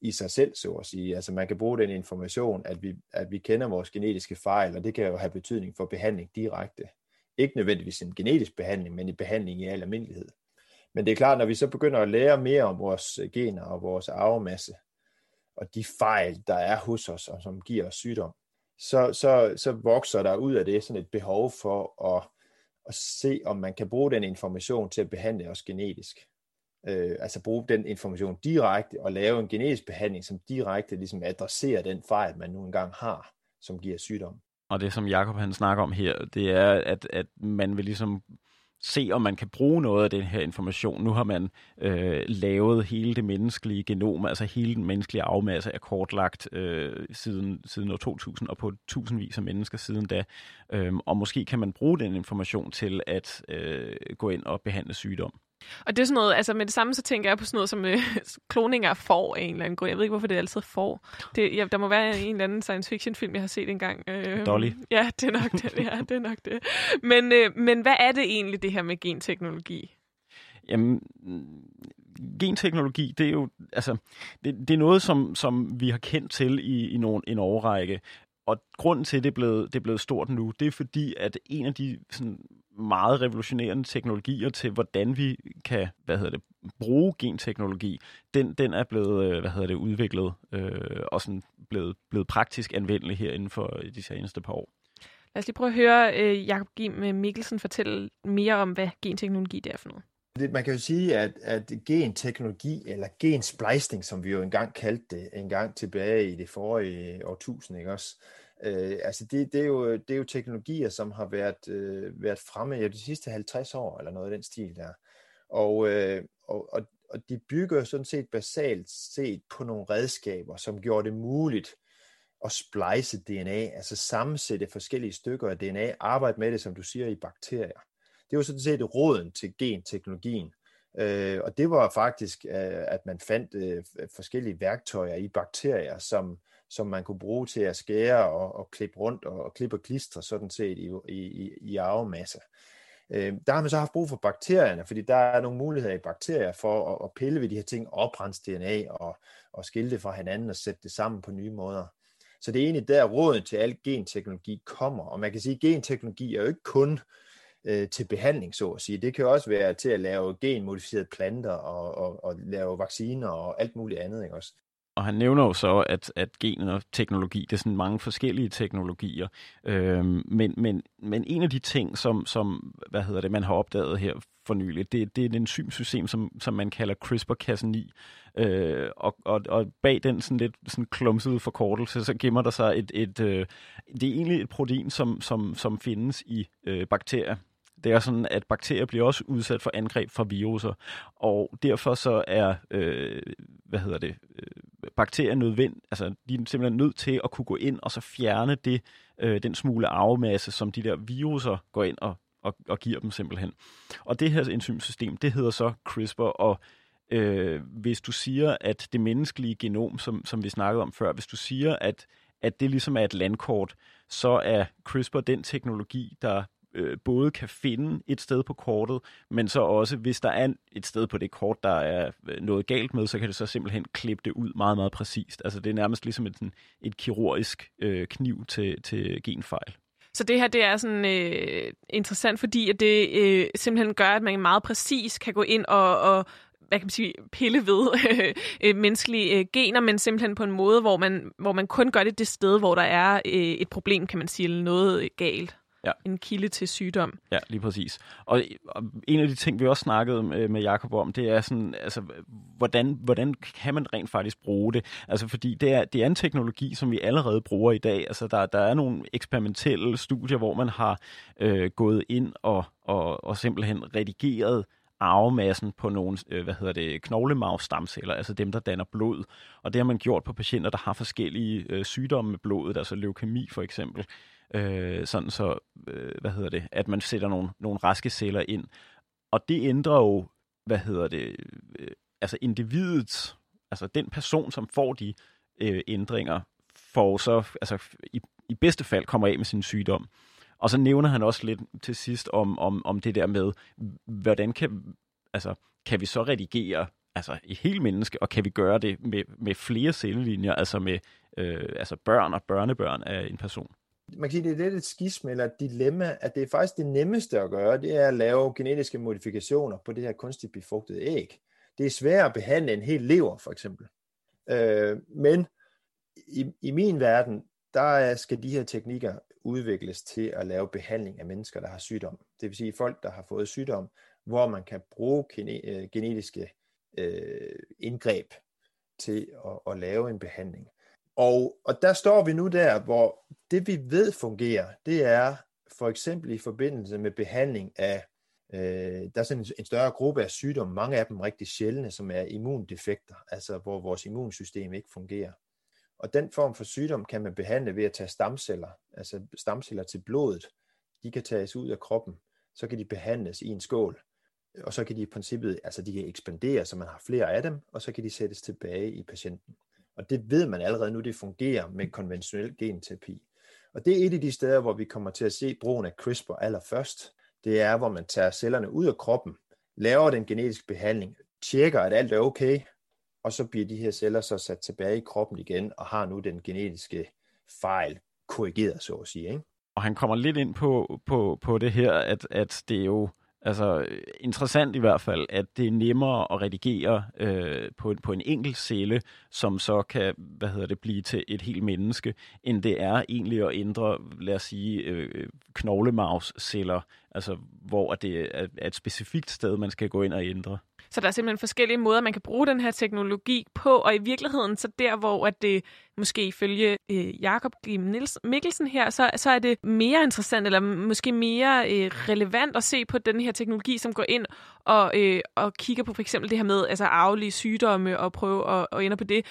i sig selv, så at sige. Altså man kan bruge den information, at vi, at vi kender vores genetiske fejl, og det kan jo have betydning for behandling direkte. Ikke nødvendigvis en genetisk behandling, men en behandling i al almindelighed. Men det er klart, når vi så begynder at lære mere om vores gener og vores arvemasse, og de fejl, der er hos os, og som giver os sygdom, så, så, så vokser der ud af det sådan et behov for at, at se, om man kan bruge den information til at behandle os genetisk. Øh, altså bruge den information direkte og lave en genetisk behandling, som direkte ligesom adresserer den fejl, man nu engang har, som giver sygdom. Og det, som Jakob han snakker om her, det er, at, at man vil ligesom se, om man kan bruge noget af den her information. Nu har man øh, lavet hele det menneskelige genom, altså hele den menneskelige afmasse er kortlagt øh, siden, siden år 2000, og på tusindvis af mennesker siden da. Øhm, og måske kan man bruge den information til at øh, gå ind og behandle sygdom. Og det er sådan noget, altså med det samme, så tænker jeg på sådan noget som øh, kloning af får af en eller anden grund. Jeg ved ikke, hvorfor det er altid får. Det, ja, der må være en eller anden science fiction film, jeg har set engang. Øh, Dolly. Ja, det er nok det. Ja, det er nok det. Men, øh, men hvad er det egentlig, det her med genteknologi? Jamen, genteknologi, det er jo, altså, det, det er noget, som, som vi har kendt til i, i nogle, en årrække. Og grunden til, at det er, blevet, det er blevet stort nu, det er fordi, at en af de sådan, meget revolutionerende teknologier til, hvordan vi kan hvad hedder det, bruge genteknologi, den, den er blevet øh, hvad hedder det, udviklet øh, og sådan blevet, blevet praktisk anvendelig her inden for de seneste par år. Lad os lige prøve at høre øh, Jacob Gim Mikkelsen fortælle mere om, hvad genteknologi det er for noget. Det, man kan jo sige, at, at genteknologi, eller gensplejsning, som vi jo engang kaldte det, en gang tilbage i det forrige årtusind, ikke også? Øh, altså det, det, er jo, det er jo teknologier, som har været, øh, været fremme ja, de sidste 50 år, eller noget af den stil der. Og, øh, og, og, og de bygger sådan set basalt set på nogle redskaber, som gjorde det muligt at splice DNA, altså sammensætte forskellige stykker af DNA, arbejde med det, som du siger, i bakterier. Det var sådan set råden til genteknologien. Øh, og det var faktisk, øh, at man fandt øh, forskellige værktøjer i bakterier, som, som man kunne bruge til at skære og, og klippe rundt og, og klippe og klistre sådan set i, i, i arvemasse. Øh, der har man så haft brug for bakterierne, fordi der er nogle muligheder i bakterier for at, at pille ved de her ting, oprense DNA og, og skille det fra hinanden og sætte det sammen på nye måder. Så det er egentlig der rådet til al genteknologi kommer, og man kan sige, at genteknologi er jo ikke kun øh, til behandling, så at sige. Det kan også være til at lave genmodificerede planter og, og, og lave vacciner og alt muligt andet. Ikke også? Og han nævner jo så, at, at gen og teknologi, det er sådan mange forskellige teknologier. Øhm, men, men, men en af de ting, som, som hvad hedder det, man har opdaget her for nylig, det, det er et enzymsystem, som, som man kalder CRISPR-Cas9. Øh, og, og, og bag den sådan lidt sådan klumsede forkortelse, så gemmer der sig et, et, øh, det er egentlig et protein, som, som, som findes i øh, bakterier det er sådan, at bakterier bliver også udsat for angreb fra viruser, og derfor så er, øh, hvad hedder det, øh, bakterier nødvend, altså de er simpelthen nødt til at kunne gå ind og så fjerne det, øh, den smule arvemasse, som de der viruser går ind og, og, og giver dem simpelthen. Og det her enzymsystem, det hedder så CRISPR, og øh, hvis du siger, at det menneskelige genom, som, som vi snakkede om før, hvis du siger, at, at det ligesom er et landkort, så er CRISPR den teknologi, der øh, både kan finde et sted på kortet, men så også, hvis der er et sted på det kort, der er øh, noget galt med, så kan det så simpelthen klippe det ud meget, meget præcist. Altså det er nærmest ligesom et, sådan, et kirurgisk øh, kniv til, til genfejl. Så det her det er sådan øh, interessant, fordi at det øh, simpelthen gør, at man meget præcis kan gå ind og, og hvad kan man sige, pille ved øh, menneskelige øh, gener, men simpelthen på en måde, hvor man, hvor man kun gør det det sted, hvor der er øh, et problem, kan man sige, eller noget galt ja. en kilde til sygdom. Ja, lige præcis. Og, og en af de ting, vi også snakkede med, med Jacob om, det er sådan, altså, hvordan, hvordan kan man rent faktisk bruge det? Altså, fordi det er, det er en teknologi, som vi allerede bruger i dag. Altså, der, der er nogle eksperimentelle studier, hvor man har øh, gået ind og, og, og simpelthen redigeret arvemassen på nogle, øh, hvad hedder det, knoglemavstamceller, altså dem, der danner blod. Og det har man gjort på patienter, der har forskellige øh, sygdomme med blodet, altså leukemi for eksempel øh, øh, sådan så, øh, hvad hedder det, at man sætter nogle, nogle raske celler ind. Og det ændrer jo, hvad hedder det, øh, altså individet, altså den person, som får de øh, ændringer, får så, altså i, i bedste fald kommer af med sin sygdom. Og så nævner han også lidt til sidst om, om, om det der med, hvordan kan, altså, kan vi så redigere altså et helt menneske, og kan vi gøre det med, med flere cellelinjer, altså med øh, altså børn og børnebørn af en person? Man kan sige, det er lidt et skisme eller et dilemma, at det er faktisk det nemmeste at gøre, det er at lave genetiske modifikationer på det her kunstigt befrugtede æg. Det er svært at behandle en hel lever, for eksempel. Øh, men i, i min verden, der skal de her teknikker udvikles til at lave behandling af mennesker, der har sygdom. Det vil sige folk, der har fået sygdom, hvor man kan bruge øh, genetiske øh, indgreb til at, at lave en behandling. Og, og der står vi nu der, hvor det vi ved fungerer, det er for eksempel i forbindelse med behandling af Øh, der er sådan en, større gruppe af sygdomme, mange af dem rigtig sjældne, som er immundefekter, altså hvor vores immunsystem ikke fungerer. Og den form for sygdom kan man behandle ved at tage stamceller, altså stamceller til blodet. De kan tages ud af kroppen, så kan de behandles i en skål, og så kan de i princippet, altså de kan ekspandere, så man har flere af dem, og så kan de sættes tilbage i patienten. Og det ved man allerede nu, det fungerer med konventionel genterapi. Og det er et af de steder, hvor vi kommer til at se brugen af CRISPR allerførst. Det er, hvor man tager cellerne ud af kroppen, laver den genetiske behandling, tjekker, at alt er okay, og så bliver de her celler så sat tilbage i kroppen igen, og har nu den genetiske fejl korrigeret, så at sige. Ikke? Og han kommer lidt ind på, på, på det her, at, at det er jo Altså øh, interessant i hvert fald, at det er nemmere at redigere øh, på, på en enkelt celle, som så kan hvad hedder det, blive til et helt menneske, end det er egentlig at ændre, lad os sige, øh, knoglemavsceller, altså hvor det er et specifikt sted, man skal gå ind og ændre. Så der er simpelthen forskellige måder, man kan bruge den her teknologi på, og i virkeligheden så der, hvor at det måske ifølge øh, Jakob Niels Mikkelsen her, så, så er det mere interessant, eller måske mere øh, relevant at se på den her teknologi, som går ind og, øh, og kigger på for eksempel det her med altså arvelige sygdomme og prøve at, at ende på det,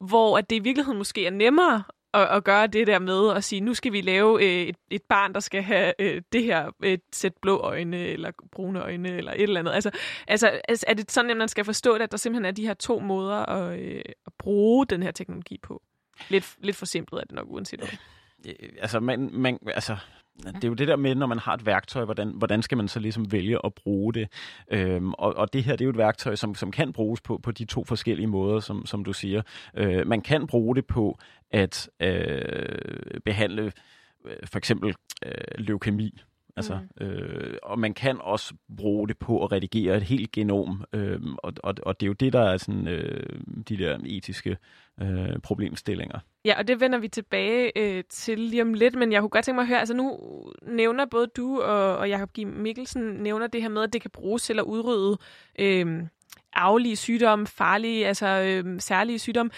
hvor at det i virkeligheden måske er nemmere at, at gøre det der med at sige, nu skal vi lave øh, et, et barn, der skal have øh, det her et sæt blå øjne, eller brune øjne, eller et eller andet. Altså, altså, altså er det sådan, at man skal forstå det, at der simpelthen er de her to måder at, øh, at bruge den her teknologi på? Lidt, lidt for simpelt er det nok, uanset hvad. Øh, altså, man, man, altså, det er jo det der med, når man har et værktøj, hvordan, hvordan skal man så ligesom vælge at bruge det? Øhm, og, og det her, det er jo et værktøj, som, som kan bruges på, på de to forskellige måder, som, som du siger. Øh, man kan bruge det på at øh, behandle øh, for eksempel øh, leukemi. Altså, mm. øh, og man kan også bruge det på at redigere et helt genom, øh, og, og, og det er jo det, der er sådan, øh, de der etiske øh, problemstillinger. Ja, og det vender vi tilbage øh, til lige om lidt, men jeg kunne godt tænke mig at høre, altså nu nævner både du og, og Jacob G. Mikkelsen nævner det her med, at det kan bruges til at udrydde øh, aflige sygdomme, farlige, altså øh, særlige sygdomme.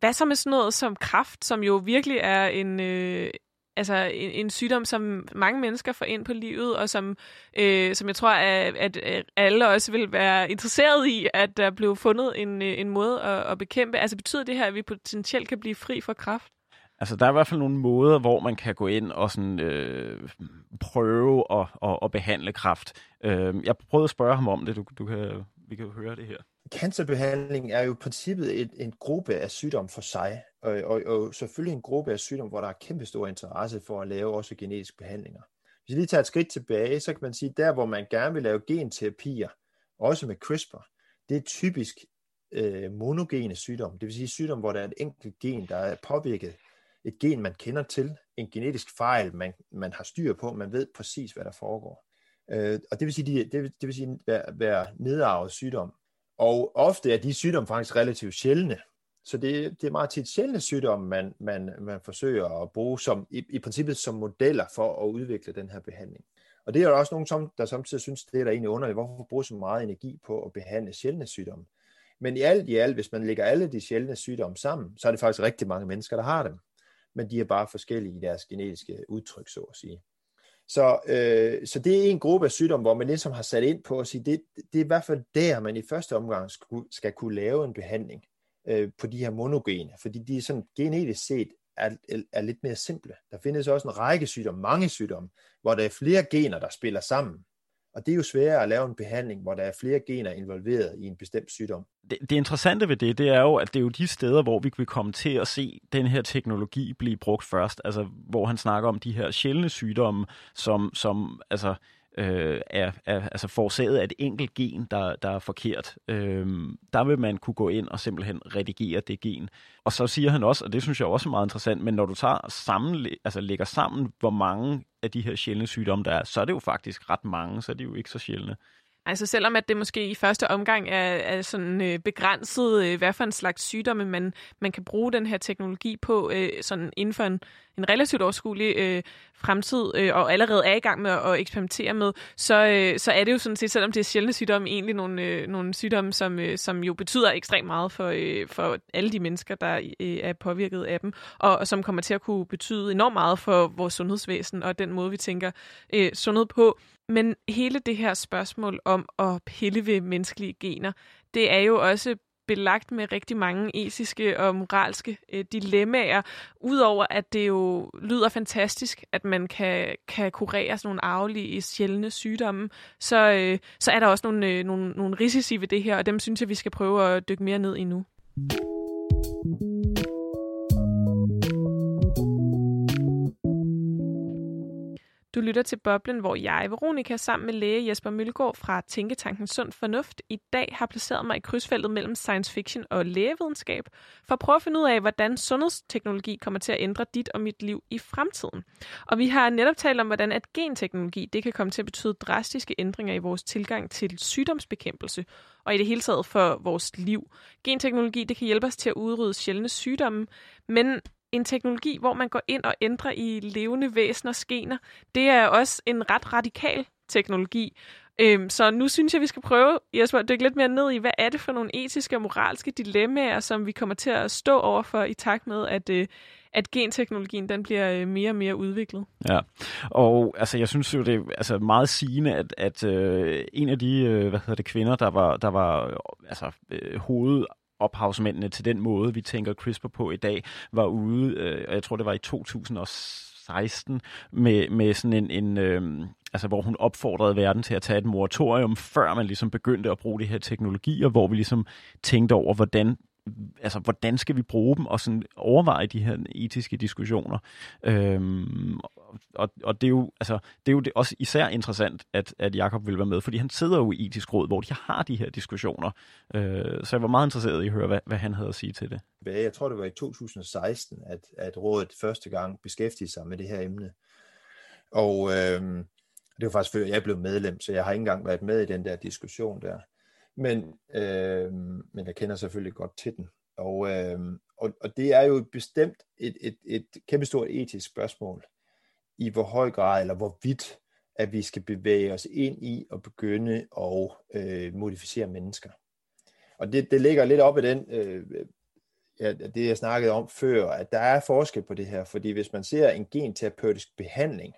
Hvad så med sådan noget som kraft, som jo virkelig er en, øh, altså en, en sygdom, som mange mennesker får ind på livet, og som, øh, som jeg tror, at, at, at alle også vil være interesseret i, at der blev fundet en, øh, en måde at, at bekæmpe. Altså betyder det her, at vi potentielt kan blive fri fra kraft? Altså, der er i hvert fald nogle måder, hvor man kan gå ind og sådan, øh, prøve at, at, at behandle kræft. Øh, jeg prøvede at spørge ham om det. Du, du kan, vi kan høre det her. Cancerbehandling er jo i princippet et, en gruppe af sygdom for sig, og, og, og selvfølgelig en gruppe af sygdomme, hvor der er kæmpe stor interesse for at lave også genetiske behandlinger. Hvis vi lige tager et skridt tilbage, så kan man sige, der hvor man gerne vil lave genterapier, også med CRISPR, det er typisk øh, monogene sygdomme, det vil sige sygdom, hvor der er et enkelt gen, der er påvirket, et gen, man kender til, en genetisk fejl, man, man har styr på, man ved præcis, hvad der foregår. Øh, og det vil sige, det, det, det vil sige være, være nedarvet sygdom. Og ofte er de sygdomme faktisk relativt sjældne. Så det, det er meget tit sjældne sygdomme, man, man, man forsøger at bruge som, i, i princippet som modeller for at udvikle den her behandling. Og det er der også nogen, som, der samtidig synes, det er der egentlig underligt. Hvorfor bruge så meget energi på at behandle sjældne sygdomme? Men i alt i alt, hvis man lægger alle de sjældne sygdomme sammen, så er det faktisk rigtig mange mennesker, der har dem. Men de er bare forskellige i deres genetiske udtryk, så at sige. Så, øh, så det er en gruppe af sygdomme, hvor man ligesom har sat ind på at sige, det, det er i hvert fald der, man i første omgang skal, skal kunne lave en behandling øh, på de her monogene, fordi de sådan genetisk set er, er lidt mere simple. Der findes også en række sygdomme, mange sygdomme, hvor der er flere gener, der spiller sammen. Og det er jo sværere at lave en behandling, hvor der er flere gener involveret i en bestemt sygdom. Det, det interessante ved det, det er jo, at det er jo de steder, hvor vi vil komme til at se den her teknologi blive brugt først. Altså, hvor han snakker om de her sjældne sygdomme, som, som altså, øh, Øh, er, er altså forårsaget af et enkelt gen, der, der er forkert. Øh, der vil man kunne gå ind og simpelthen redigere det gen. Og så siger han også, og det synes jeg også er meget interessant, men når du tager sammen, altså lægger sammen, hvor mange af de her sjældne sygdomme der er, så er det jo faktisk ret mange, så er det jo ikke så sjældne. Altså selvom at det måske i første omgang er, er sådan øh, begrænset, øh, hvad for en slags sygdomme man, man kan bruge den her teknologi på, øh, sådan inden for en, en relativt overskuelig øh, fremtid, øh, og allerede er i gang med at eksperimentere med, så, øh, så er det jo sådan set, selvom det er sjældne sygdomme, egentlig nogle, øh, nogle sygdomme, som, øh, som jo betyder ekstremt meget for, øh, for alle de mennesker, der øh, er påvirket af dem, og, og som kommer til at kunne betyde enormt meget for vores sundhedsvæsen og den måde, vi tænker øh, sundhed på. Men hele det her spørgsmål om at pille ved menneskelige gener, det er jo også belagt med rigtig mange etiske og moralske øh, dilemmaer, udover at det jo lyder fantastisk, at man kan, kan kurere sådan nogle arvelige øh, sjældne sygdomme, så, øh, så er der også nogle, øh, nogle, nogle risici ved det her, og dem synes jeg, vi skal prøve at dykke mere ned i nu. Du lytter til Boblen, hvor jeg, Veronika, sammen med læge Jesper Mølgaard fra Tænketanken Sund Fornuft, i dag har placeret mig i krydsfeltet mellem science fiction og lægevidenskab, for at prøve at finde ud af, hvordan sundhedsteknologi kommer til at ændre dit og mit liv i fremtiden. Og vi har netop talt om, hvordan at genteknologi det kan komme til at betyde drastiske ændringer i vores tilgang til sygdomsbekæmpelse, og i det hele taget for vores liv. Genteknologi det kan hjælpe os til at udrydde sjældne sygdomme, men en teknologi, hvor man går ind og ændrer i levende væseners gener, det er også en ret radikal teknologi. Øhm, så nu synes jeg, vi skal prøve, Jesper, at dykke lidt mere ned i, hvad er det for nogle etiske og moralske dilemmaer, som vi kommer til at stå overfor i takt med, at, øh, at genteknologien den bliver øh, mere og mere udviklet. Ja, og altså, jeg synes jo, det er altså, meget sigende, at, at øh, en af de øh, hvad hedder det, kvinder, der var, der var øh, altså, øh, hoved ophavsmændene til den måde, vi tænker CRISPR på i dag, var ude, øh, og jeg tror det var i 2016, med, med sådan en, en øh, altså hvor hun opfordrede verden til at tage et moratorium, før man ligesom begyndte at bruge de her teknologier, hvor vi ligesom tænkte over, hvordan altså, hvordan skal vi bruge dem, og sådan overveje de her etiske diskussioner. Øhm, og, og det er jo, altså, det er jo det også især interessant, at, at Jakob vil være med, fordi han sidder jo i etisk råd, hvor de har de her diskussioner. Øh, så jeg var meget interesseret i at høre, hvad, hvad han havde at sige til det. Jeg tror, det var i 2016, at, at rådet første gang beskæftigede sig med det her emne. Og øh, det var faktisk før jeg blev medlem, så jeg har ikke engang været med i den der diskussion der. Men, øh, men jeg kender selvfølgelig godt til den. Og, øh, og, og det er jo bestemt et, et, et kæmpe stort etisk spørgsmål, i hvor høj grad eller hvor vidt, at vi skal bevæge os ind i og begynde at øh, modificere mennesker. Og det, det ligger lidt op i den, øh, ja, det jeg snakkede om før, at der er forskel på det her, fordi hvis man ser en genterapeutisk behandling,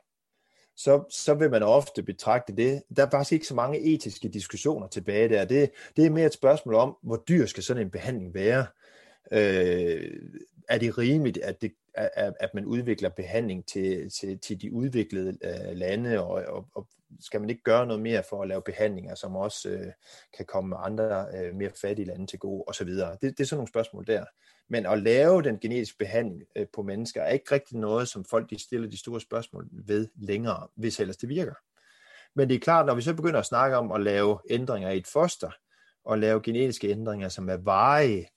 så, så vil man ofte betragte det. Der er faktisk ikke så mange etiske diskussioner tilbage der. Det, det er mere et spørgsmål om, hvor dyr skal sådan en behandling være. Øh, er det rimeligt, at, det, at, at man udvikler behandling til, til, til de udviklede øh, lande, og, og, og skal man ikke gøre noget mere for at lave behandlinger, som også øh, kan komme andre øh, mere fattige lande til gode, osv. Det, det er sådan nogle spørgsmål der. Men at lave den genetiske behandling øh, på mennesker er ikke rigtig noget, som folk de stiller de store spørgsmål ved længere, hvis ellers det virker. Men det er klart, når vi så begynder at snakke om at lave ændringer i et foster, og lave genetiske ændringer, som er varige,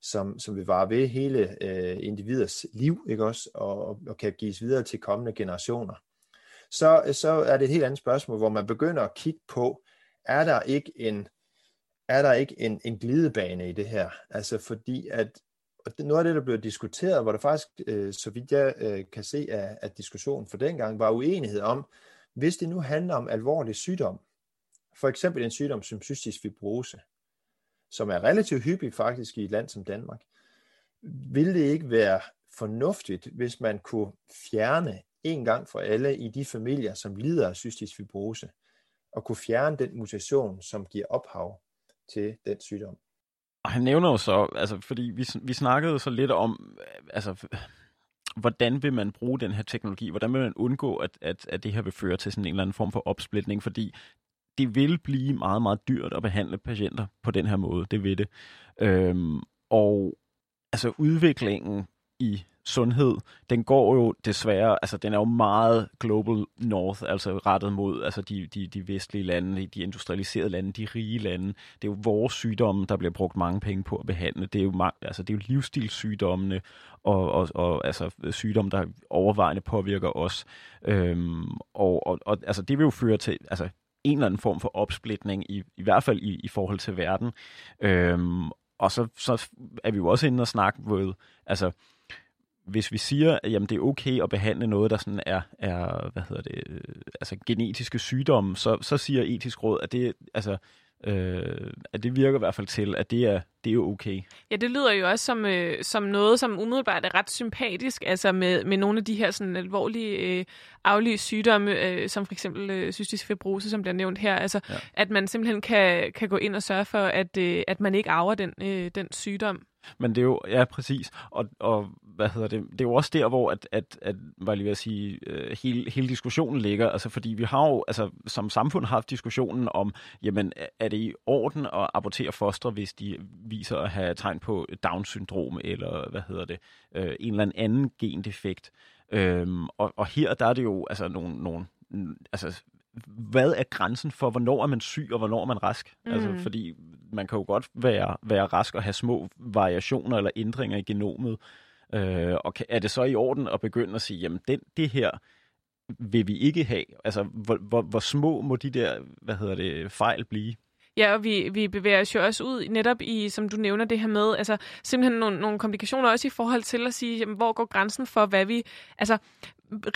som, som vil vare ved hele øh, individets liv, ikke også, og, og kan gives videre til kommende generationer, så, så er det et helt andet spørgsmål, hvor man begynder at kigge på, er der ikke en, er der ikke en, en glidebane i det her? Altså fordi, at og det, noget af det, der blev diskuteret, hvor der faktisk, øh, så vidt jeg øh, kan se af, af diskussionen for dengang, var uenighed om, hvis det nu handler om alvorlig sygdom, for eksempel en sygdom som cystisk fibrose, som er relativt hyppig faktisk i et land som Danmark, ville det ikke være fornuftigt, hvis man kunne fjerne en gang for alle i de familier, som lider af cystisk fibrose, og kunne fjerne den mutation, som giver ophav til den sygdom. Og han nævner jo så, altså, fordi vi, vi snakkede så lidt om, altså, hvordan vil man bruge den her teknologi? Hvordan vil man undgå, at, at, at det her vil føre til sådan en eller anden form for opsplitning? Fordi det vil blive meget, meget dyrt at behandle patienter på den her måde. Det vil det. Øhm, og altså udviklingen i sundhed, den går jo desværre, altså den er jo meget global north, altså rettet mod altså de, de, de vestlige lande, de industrialiserede lande, de rige lande. Det er jo vores sygdomme, der bliver brugt mange penge på at behandle. Det er jo, altså, det er jo livsstilssygdommene og, og, og altså, sygdomme, der overvejende påvirker os. Øhm, og, og, og altså, det vil jo føre til altså, en eller anden form for opsplitning, i, i hvert fald i, i forhold til verden. Øhm, og så, så er vi jo også inde og snakke med, altså, hvis vi siger, at jamen, det er okay at behandle noget, der sådan er, er hvad hedder det, øh, altså genetiske sygdomme, så, så siger etisk råd, at det, altså, øh, at det virker i hvert fald til, at det er, det er okay. Ja, det lyder jo også som, øh, som noget, som umiddelbart er ret sympatisk, altså med, med nogle af de her sådan alvorlige øh, aflige sygdomme, øh, som for eksempel øh, cystisk fibrose, som bliver nævnt her, altså ja. at man simpelthen kan, kan gå ind og sørge for, at, øh, at man ikke arver den, øh, den sygdom. Men det er jo, ja præcis, og, og hvad hedder det, det er jo også der, hvor at, at, at hvad jeg lige at sige, øh, hele, hele diskussionen ligger, altså fordi vi har jo altså, som samfund haft diskussionen om, jamen er det i orden at abortere fostre, hvis de viser at have tegn på Down-syndrom, eller hvad hedder det, øh, en eller anden gendefekt. Øhm, og, og her der er det jo altså nogle, nogle altså hvad er grænsen for, hvornår er man syg, og hvornår er man rask? Mm. Altså, fordi man kan jo godt være, være rask og have små variationer eller ændringer i genomet. Øh, og kan, er det så i orden at begynde at sige, jamen den, det her vil vi ikke have? Altså, hvor, hvor, hvor små må de der, hvad hedder det, fejl blive? Ja, og vi, vi bevæger os jo også ud netop i, som du nævner det her med, altså simpelthen nogle, nogle komplikationer også i forhold til at sige, jamen, hvor går grænsen for, hvad vi, altså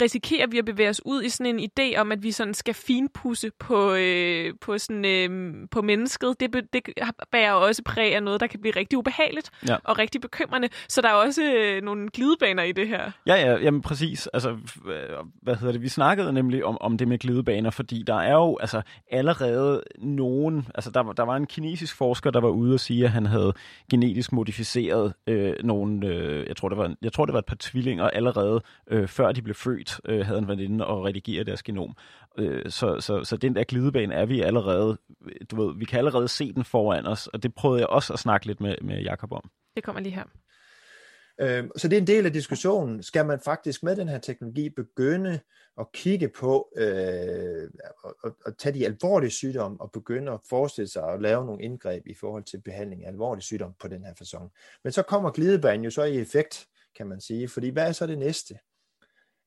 risikerer vi at bevæge os ud i sådan en idé om, at vi sådan skal finpusse på, øh, på, sådan, øh, på mennesket. Det, det bærer også præg af noget, der kan blive rigtig ubehageligt ja. og rigtig bekymrende. Så der er også øh, nogle glidebaner i det her. Ja, ja, jamen præcis. Altså, hvad hedder det? Vi snakkede nemlig om, om det med glidebaner, fordi der er jo altså, allerede nogen... Altså, der, der var en kinesisk forsker, der var ude og sige, at han havde genetisk modificeret øh, nogle... Øh, jeg, tror, det var, jeg tror, det var et par tvillinger allerede, øh, før de blev født, øh, havde en veninde og redigere deres genom. Øh, så, så, så den der glidebane er vi allerede, du ved, vi kan allerede se den foran os, og det prøvede jeg også at snakke lidt med, med Jacob om. Det kommer lige her. Øh, så det er en del af diskussionen. Skal man faktisk med den her teknologi begynde at kigge på øh, og, og, og tage de alvorlige sygdomme og begynde at forestille sig at lave nogle indgreb i forhold til behandling af alvorlige sygdomme på den her fasong. Men så kommer glidebanen jo så i effekt, kan man sige, fordi hvad er så det næste?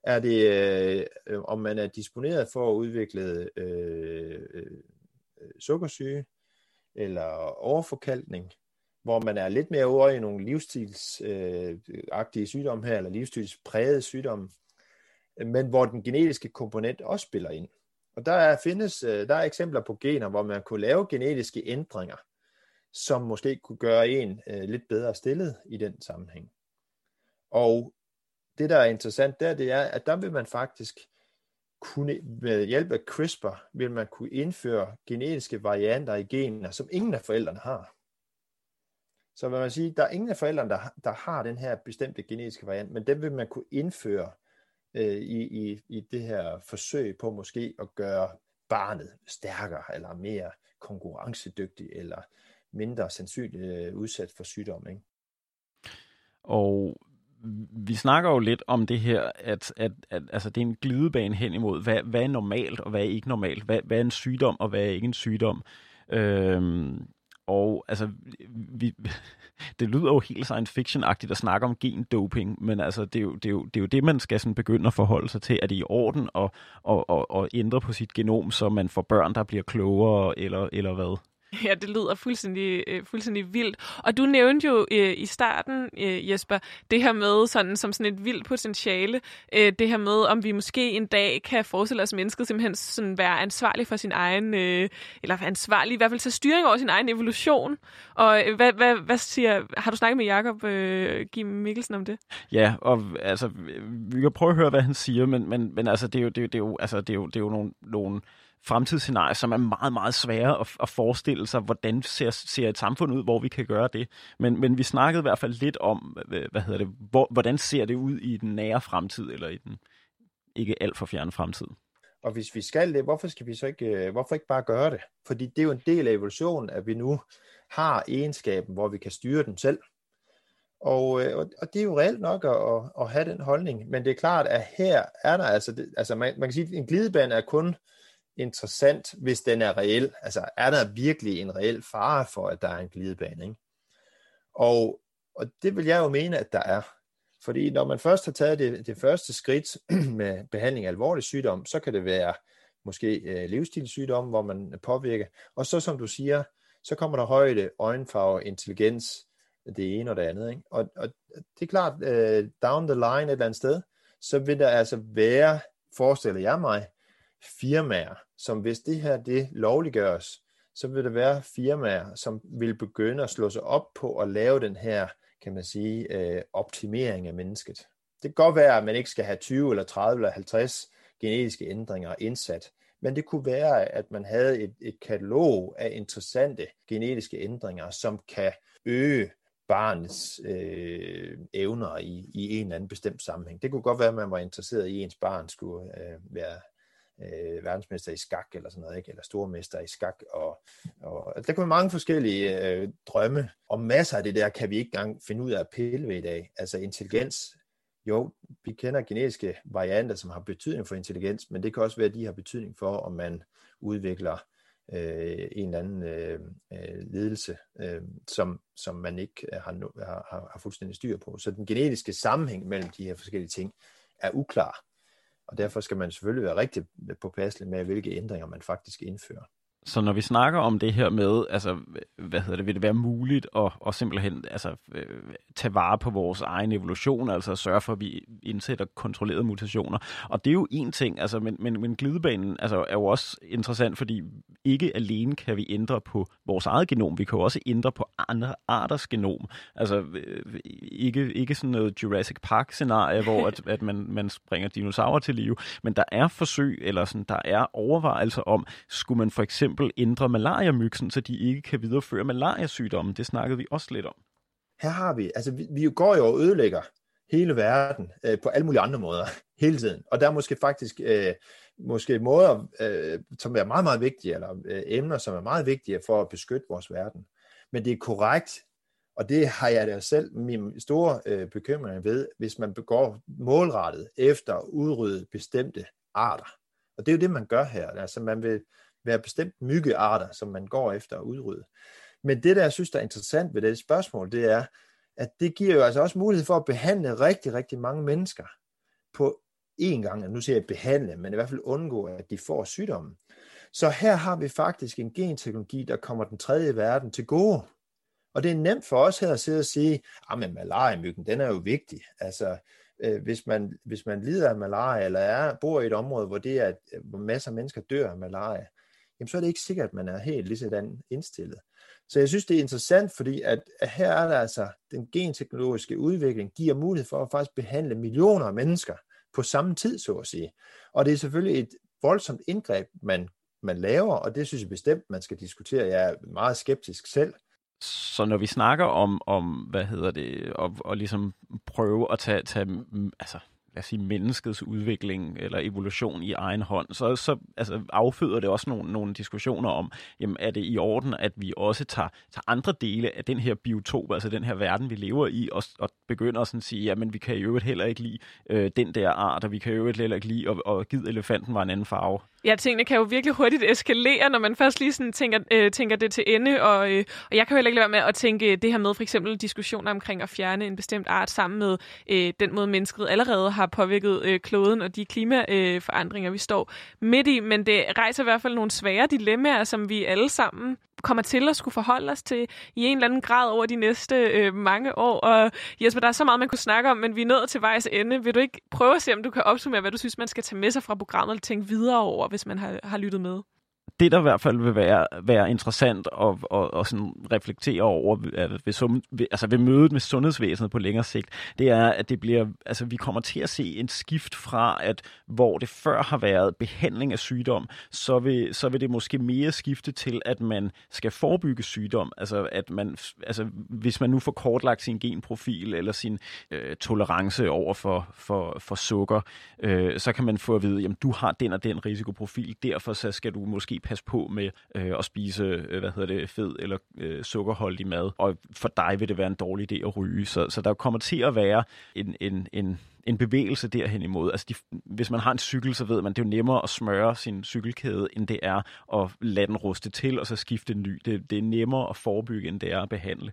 Er det, øh, om man er disponeret for at udvikle øh, øh, sukkersyge eller overforkalkning, hvor man er lidt mere over i nogle livsstilsagtige øh, sygdomme her, eller livsstilsprægede sygdomme, men hvor den genetiske komponent også spiller ind. Og der er, findes, øh, der er eksempler på gener, hvor man kunne lave genetiske ændringer, som måske kunne gøre en øh, lidt bedre stillet i den sammenhæng. Og det, der er interessant der, det er, at der vil man faktisk kunne, med hjælp af CRISPR, vil man kunne indføre genetiske varianter i gener, som ingen af forældrene har. Så vil man sige, der er ingen af forældrene, der, der har den her bestemte genetiske variant, men den vil man kunne indføre øh, i, i, i det her forsøg på måske at gøre barnet stærkere, eller mere konkurrencedygtig, eller mindre sandsynligt øh, udsat for sygdom. Ikke? Og vi snakker jo lidt om det her, at, at, at altså, det er en glidebane hen imod, hvad, hvad er normalt og hvad er ikke normalt, hvad, hvad er en sygdom og hvad er ikke en sygdom. Øhm, og altså, vi, det lyder jo helt science fiction-agtigt at snakke om gendoping, men altså, det, er jo, det, er jo, det er jo det, man skal sådan begynde at forholde sig til. Er det i orden at, at, at, at ændre på sit genom, så man får børn, der bliver klogere, eller, eller hvad? Ja, det lyder fuldstændig, øh, fuldstændig vildt. Og du nævnte jo øh, i starten, øh, Jesper, det her med sådan, som sådan et vildt potentiale, øh, det her med, om vi måske en dag kan forestille os mennesket simpelthen sådan være ansvarlig for sin egen, øh, eller ansvarlig i hvert fald til styring over sin egen evolution. Og øh, hvad, hvad, hvad siger, har du snakket med Jacob øh, Kim Mikkelsen om det? Ja, og altså, vi kan prøve at høre, hvad han siger, men, men, men altså, det er jo, det er, det er jo, altså, det er jo, det er jo nogle, nogle fremtidsscenarier, som er meget, meget svære at, at forestille sig, hvordan ser, ser et samfund ud, hvor vi kan gøre det. Men, men vi snakkede i hvert fald lidt om, hvad hedder det, hvor, hvordan ser det ud i den nære fremtid, eller i den ikke alt for fjerne fremtid. Og hvis vi skal det, hvorfor skal vi så ikke, øh, hvorfor ikke bare gøre det? Fordi det er jo en del af evolutionen, at vi nu har egenskaben, hvor vi kan styre den selv. Og, øh, og det er jo reelt nok at, at have den holdning, men det er klart, at her er der altså, det, altså man, man kan sige, at en glidebane er kun interessant, hvis den er reel. Altså, er der virkelig en reel fare for, at der er en glidebane? Ikke? Og, og det vil jeg jo mene, at der er. Fordi når man først har taget det, det første skridt med behandling af alvorlig sygdom, så kan det være måske øh, livsstilssygdom, hvor man påvirker. Og så som du siger, så kommer der højde, øjenfarve, intelligens, det ene og det andet. Ikke? Og, og det er klart, øh, down the line et eller andet sted, så vil der altså være, forestiller jeg mig, firmaer, som hvis det her det lovliggøres, så vil der være firmaer, som vil begynde at slå sig op på at lave den her, kan man sige, øh, optimering af mennesket. Det kan godt være, at man ikke skal have 20 eller 30 eller 50 genetiske ændringer indsat, men det kunne være, at man havde et, et katalog af interessante genetiske ændringer, som kan øge barnets øh, evner i, i en eller anden bestemt sammenhæng. Det kunne godt være, at man var interesseret i, at ens barn skulle øh, være øh, verdensmester i skak eller sådan noget, ikke? eller stormester i skak. Og, og altså, der kunne være mange forskellige øh, drømme, og masser af det der kan vi ikke engang finde ud af at pille ved i dag. Altså intelligens, jo, vi kender genetiske varianter, som har betydning for intelligens, men det kan også være, at de har betydning for, om man udvikler øh, en eller anden øh, øh, ledelse, øh, som, som man ikke har, har, har fuldstændig styr på. Så den genetiske sammenhæng mellem de her forskellige ting er uklar. Og derfor skal man selvfølgelig være rigtig påpasselig med, hvilke ændringer man faktisk indfører. Så når vi snakker om det her med, altså, hvad hedder det, vil det være muligt at, at simpelthen altså, øh, tage vare på vores egen evolution, altså sørge for, at vi indsætter kontrollerede mutationer. Og det er jo en ting, altså, men, men, men glidebanen altså, er jo også interessant, fordi ikke alene kan vi ændre på vores eget genom, vi kan jo også ændre på andre arters genom. Altså øh, ikke, ikke sådan noget Jurassic Park-scenarie, hvor at, at man, man springer dinosaurer til live, men der er forsøg, eller sådan, der er overvejelser om, skulle man for eksempel eksempel ændre malariamyksen, så de ikke kan videreføre malariasygdommen. Det snakkede vi også lidt om. Her har vi, altså vi, vi går jo og ødelægger hele verden øh, på alle mulige andre måder hele tiden. Og der er måske faktisk øh, måske måder, øh, som er meget, meget vigtige, eller øh, emner, som er meget vigtige for at beskytte vores verden. Men det er korrekt, og det har jeg da selv min store øh, bekymring ved, hvis man begår målrettet efter at udrydde bestemte arter. Og det er jo det, man gør her. Altså man vil være bestemt myggearter, som man går efter at udrydde. Men det, der jeg synes, der er interessant ved det spørgsmål, det er, at det giver jo altså også mulighed for at behandle rigtig, rigtig mange mennesker på én gang. Nu siger jeg behandle, men i hvert fald undgå, at de får sygdommen. Så her har vi faktisk en genteknologi, der kommer den tredje verden til gode. Og det er nemt for os her at sidde og sige, at ah, men malaria-myggen, den er jo vigtig. Altså, øh, hvis, man, hvis man lider af malaria, eller er, bor i et område, hvor, det er, hvor masser af mennesker dør af malaria, jamen så er det ikke sikkert, at man er helt lige sådan indstillet. Så jeg synes, det er interessant, fordi at, at her er der altså, den genteknologiske udvikling giver mulighed for at faktisk behandle millioner af mennesker på samme tid, så at sige. Og det er selvfølgelig et voldsomt indgreb, man, man laver, og det synes jeg bestemt, man skal diskutere. Jeg er meget skeptisk selv. Så når vi snakker om, om hvad hedder det, og, og ligesom prøve at tage, tage altså, lad os sige, menneskets udvikling eller evolution i egen hånd, så, så altså, afføder det også nogle, nogle diskussioner om, jamen, er det i orden, at vi også tager, tager andre dele af den her biotop, altså den her verden, vi lever i, og, og begynder at sådan sige, jamen, vi kan i øvrigt heller ikke lide øh, den der art, og vi kan i øvrigt heller ikke lide, og, og gid elefanten var en anden farve. Ja, tingene kan jo virkelig hurtigt eskalere, når man først lige sådan tænker, øh, tænker det til ende, og, øh, og jeg kan jo heller ikke lade være med at tænke det her med for eksempel diskussioner omkring at fjerne en bestemt art sammen med øh, den måde, mennesket allerede har påvirket øh, kloden og de klimaforandringer, vi står midt i, men det rejser i hvert fald nogle svære dilemmaer, som vi alle sammen kommer til at skulle forholde os til i en eller anden grad over de næste øh, mange år. Og Jesper, der er så meget, man kunne snakke om, men vi er nået til vejs ende. Vil du ikke prøve at se, om du kan opsummere, hvad du synes, man skal tage med sig fra programmet, og tænke videre over, hvis man har, har lyttet med? Det, der i hvert fald vil være, være interessant at, at, at sådan reflektere over ved, ved, ved, altså ved mødet med sundhedsvæsenet på længere sigt, det er, at det bliver, altså, vi kommer til at se en skift fra, at hvor det før har været behandling af sygdom, så vil, så vil det måske mere skifte til, at man skal forebygge sygdom. Altså, at man, altså hvis man nu får kortlagt sin genprofil eller sin øh, tolerance over for, for, for sukker, øh, så kan man få at vide, at du har den og den risikoprofil, derfor så skal du måske passe på med øh, at spise øh, hvad hedder det, fed eller øh, sukkerholdig mad, og for dig vil det være en dårlig idé at ryge. Så, så der kommer til at være en, en, en en bevægelse derhen imod. Altså de, hvis man har en cykel, så ved man, det er jo nemmere at smøre sin cykelkæde, end det er at lade den ruste til, og så skifte en ny. Det, det er nemmere at forebygge, end det er at behandle.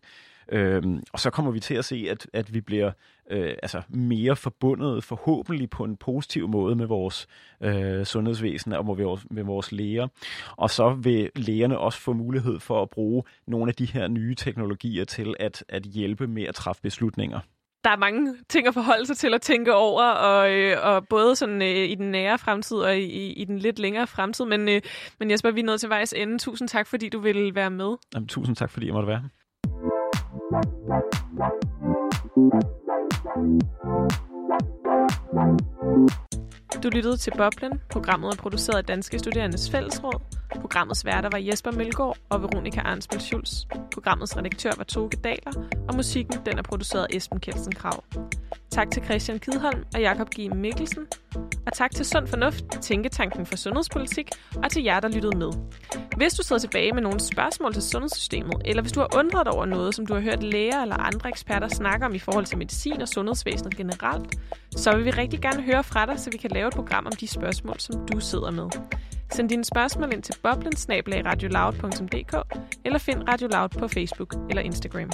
Øhm, og så kommer vi til at se, at, at vi bliver øh, altså mere forbundet forhåbentlig på en positiv måde med vores øh, sundhedsvæsen og med vores, med vores læger. Og så vil lægerne også få mulighed for at bruge nogle af de her nye teknologier til at, at hjælpe med at træffe beslutninger der er mange ting at forholde sig til at tænke over, og, øh, og både sådan øh, i den nære fremtid og i, i den lidt længere fremtid. Men, øh, men Jesper, vi er nået til vejs ende. Tusind tak, fordi du ville være med. Jamen, tusind tak, fordi jeg måtte være her. Du lyttede til Boblen. Programmet er produceret af Danske Studerendes Fællesråd. Programmets værter var Jesper Mølgaard og Veronika Arnsbøl Schulz. Programmets redaktør var Toge Daler, og musikken den er produceret af Esben Kelsen Krav. Tak til Christian Kidholm og Jakob G. Mikkelsen. Og tak til Sund Fornuft, Tænketanken for Sundhedspolitik, og til jer, der lyttede med. Hvis du sidder tilbage med nogle spørgsmål til sundhedssystemet, eller hvis du har undret over noget, som du har hørt læger eller andre eksperter snakke om i forhold til medicin og sundhedsvæsenet generelt, så vil vi rigtig gerne høre fra dig, så vi kan lave et program om de spørgsmål, som du sidder med. Send dine spørgsmål ind til boblensnablag.radioloud.dk eller find Radio Loud på Facebook eller Instagram.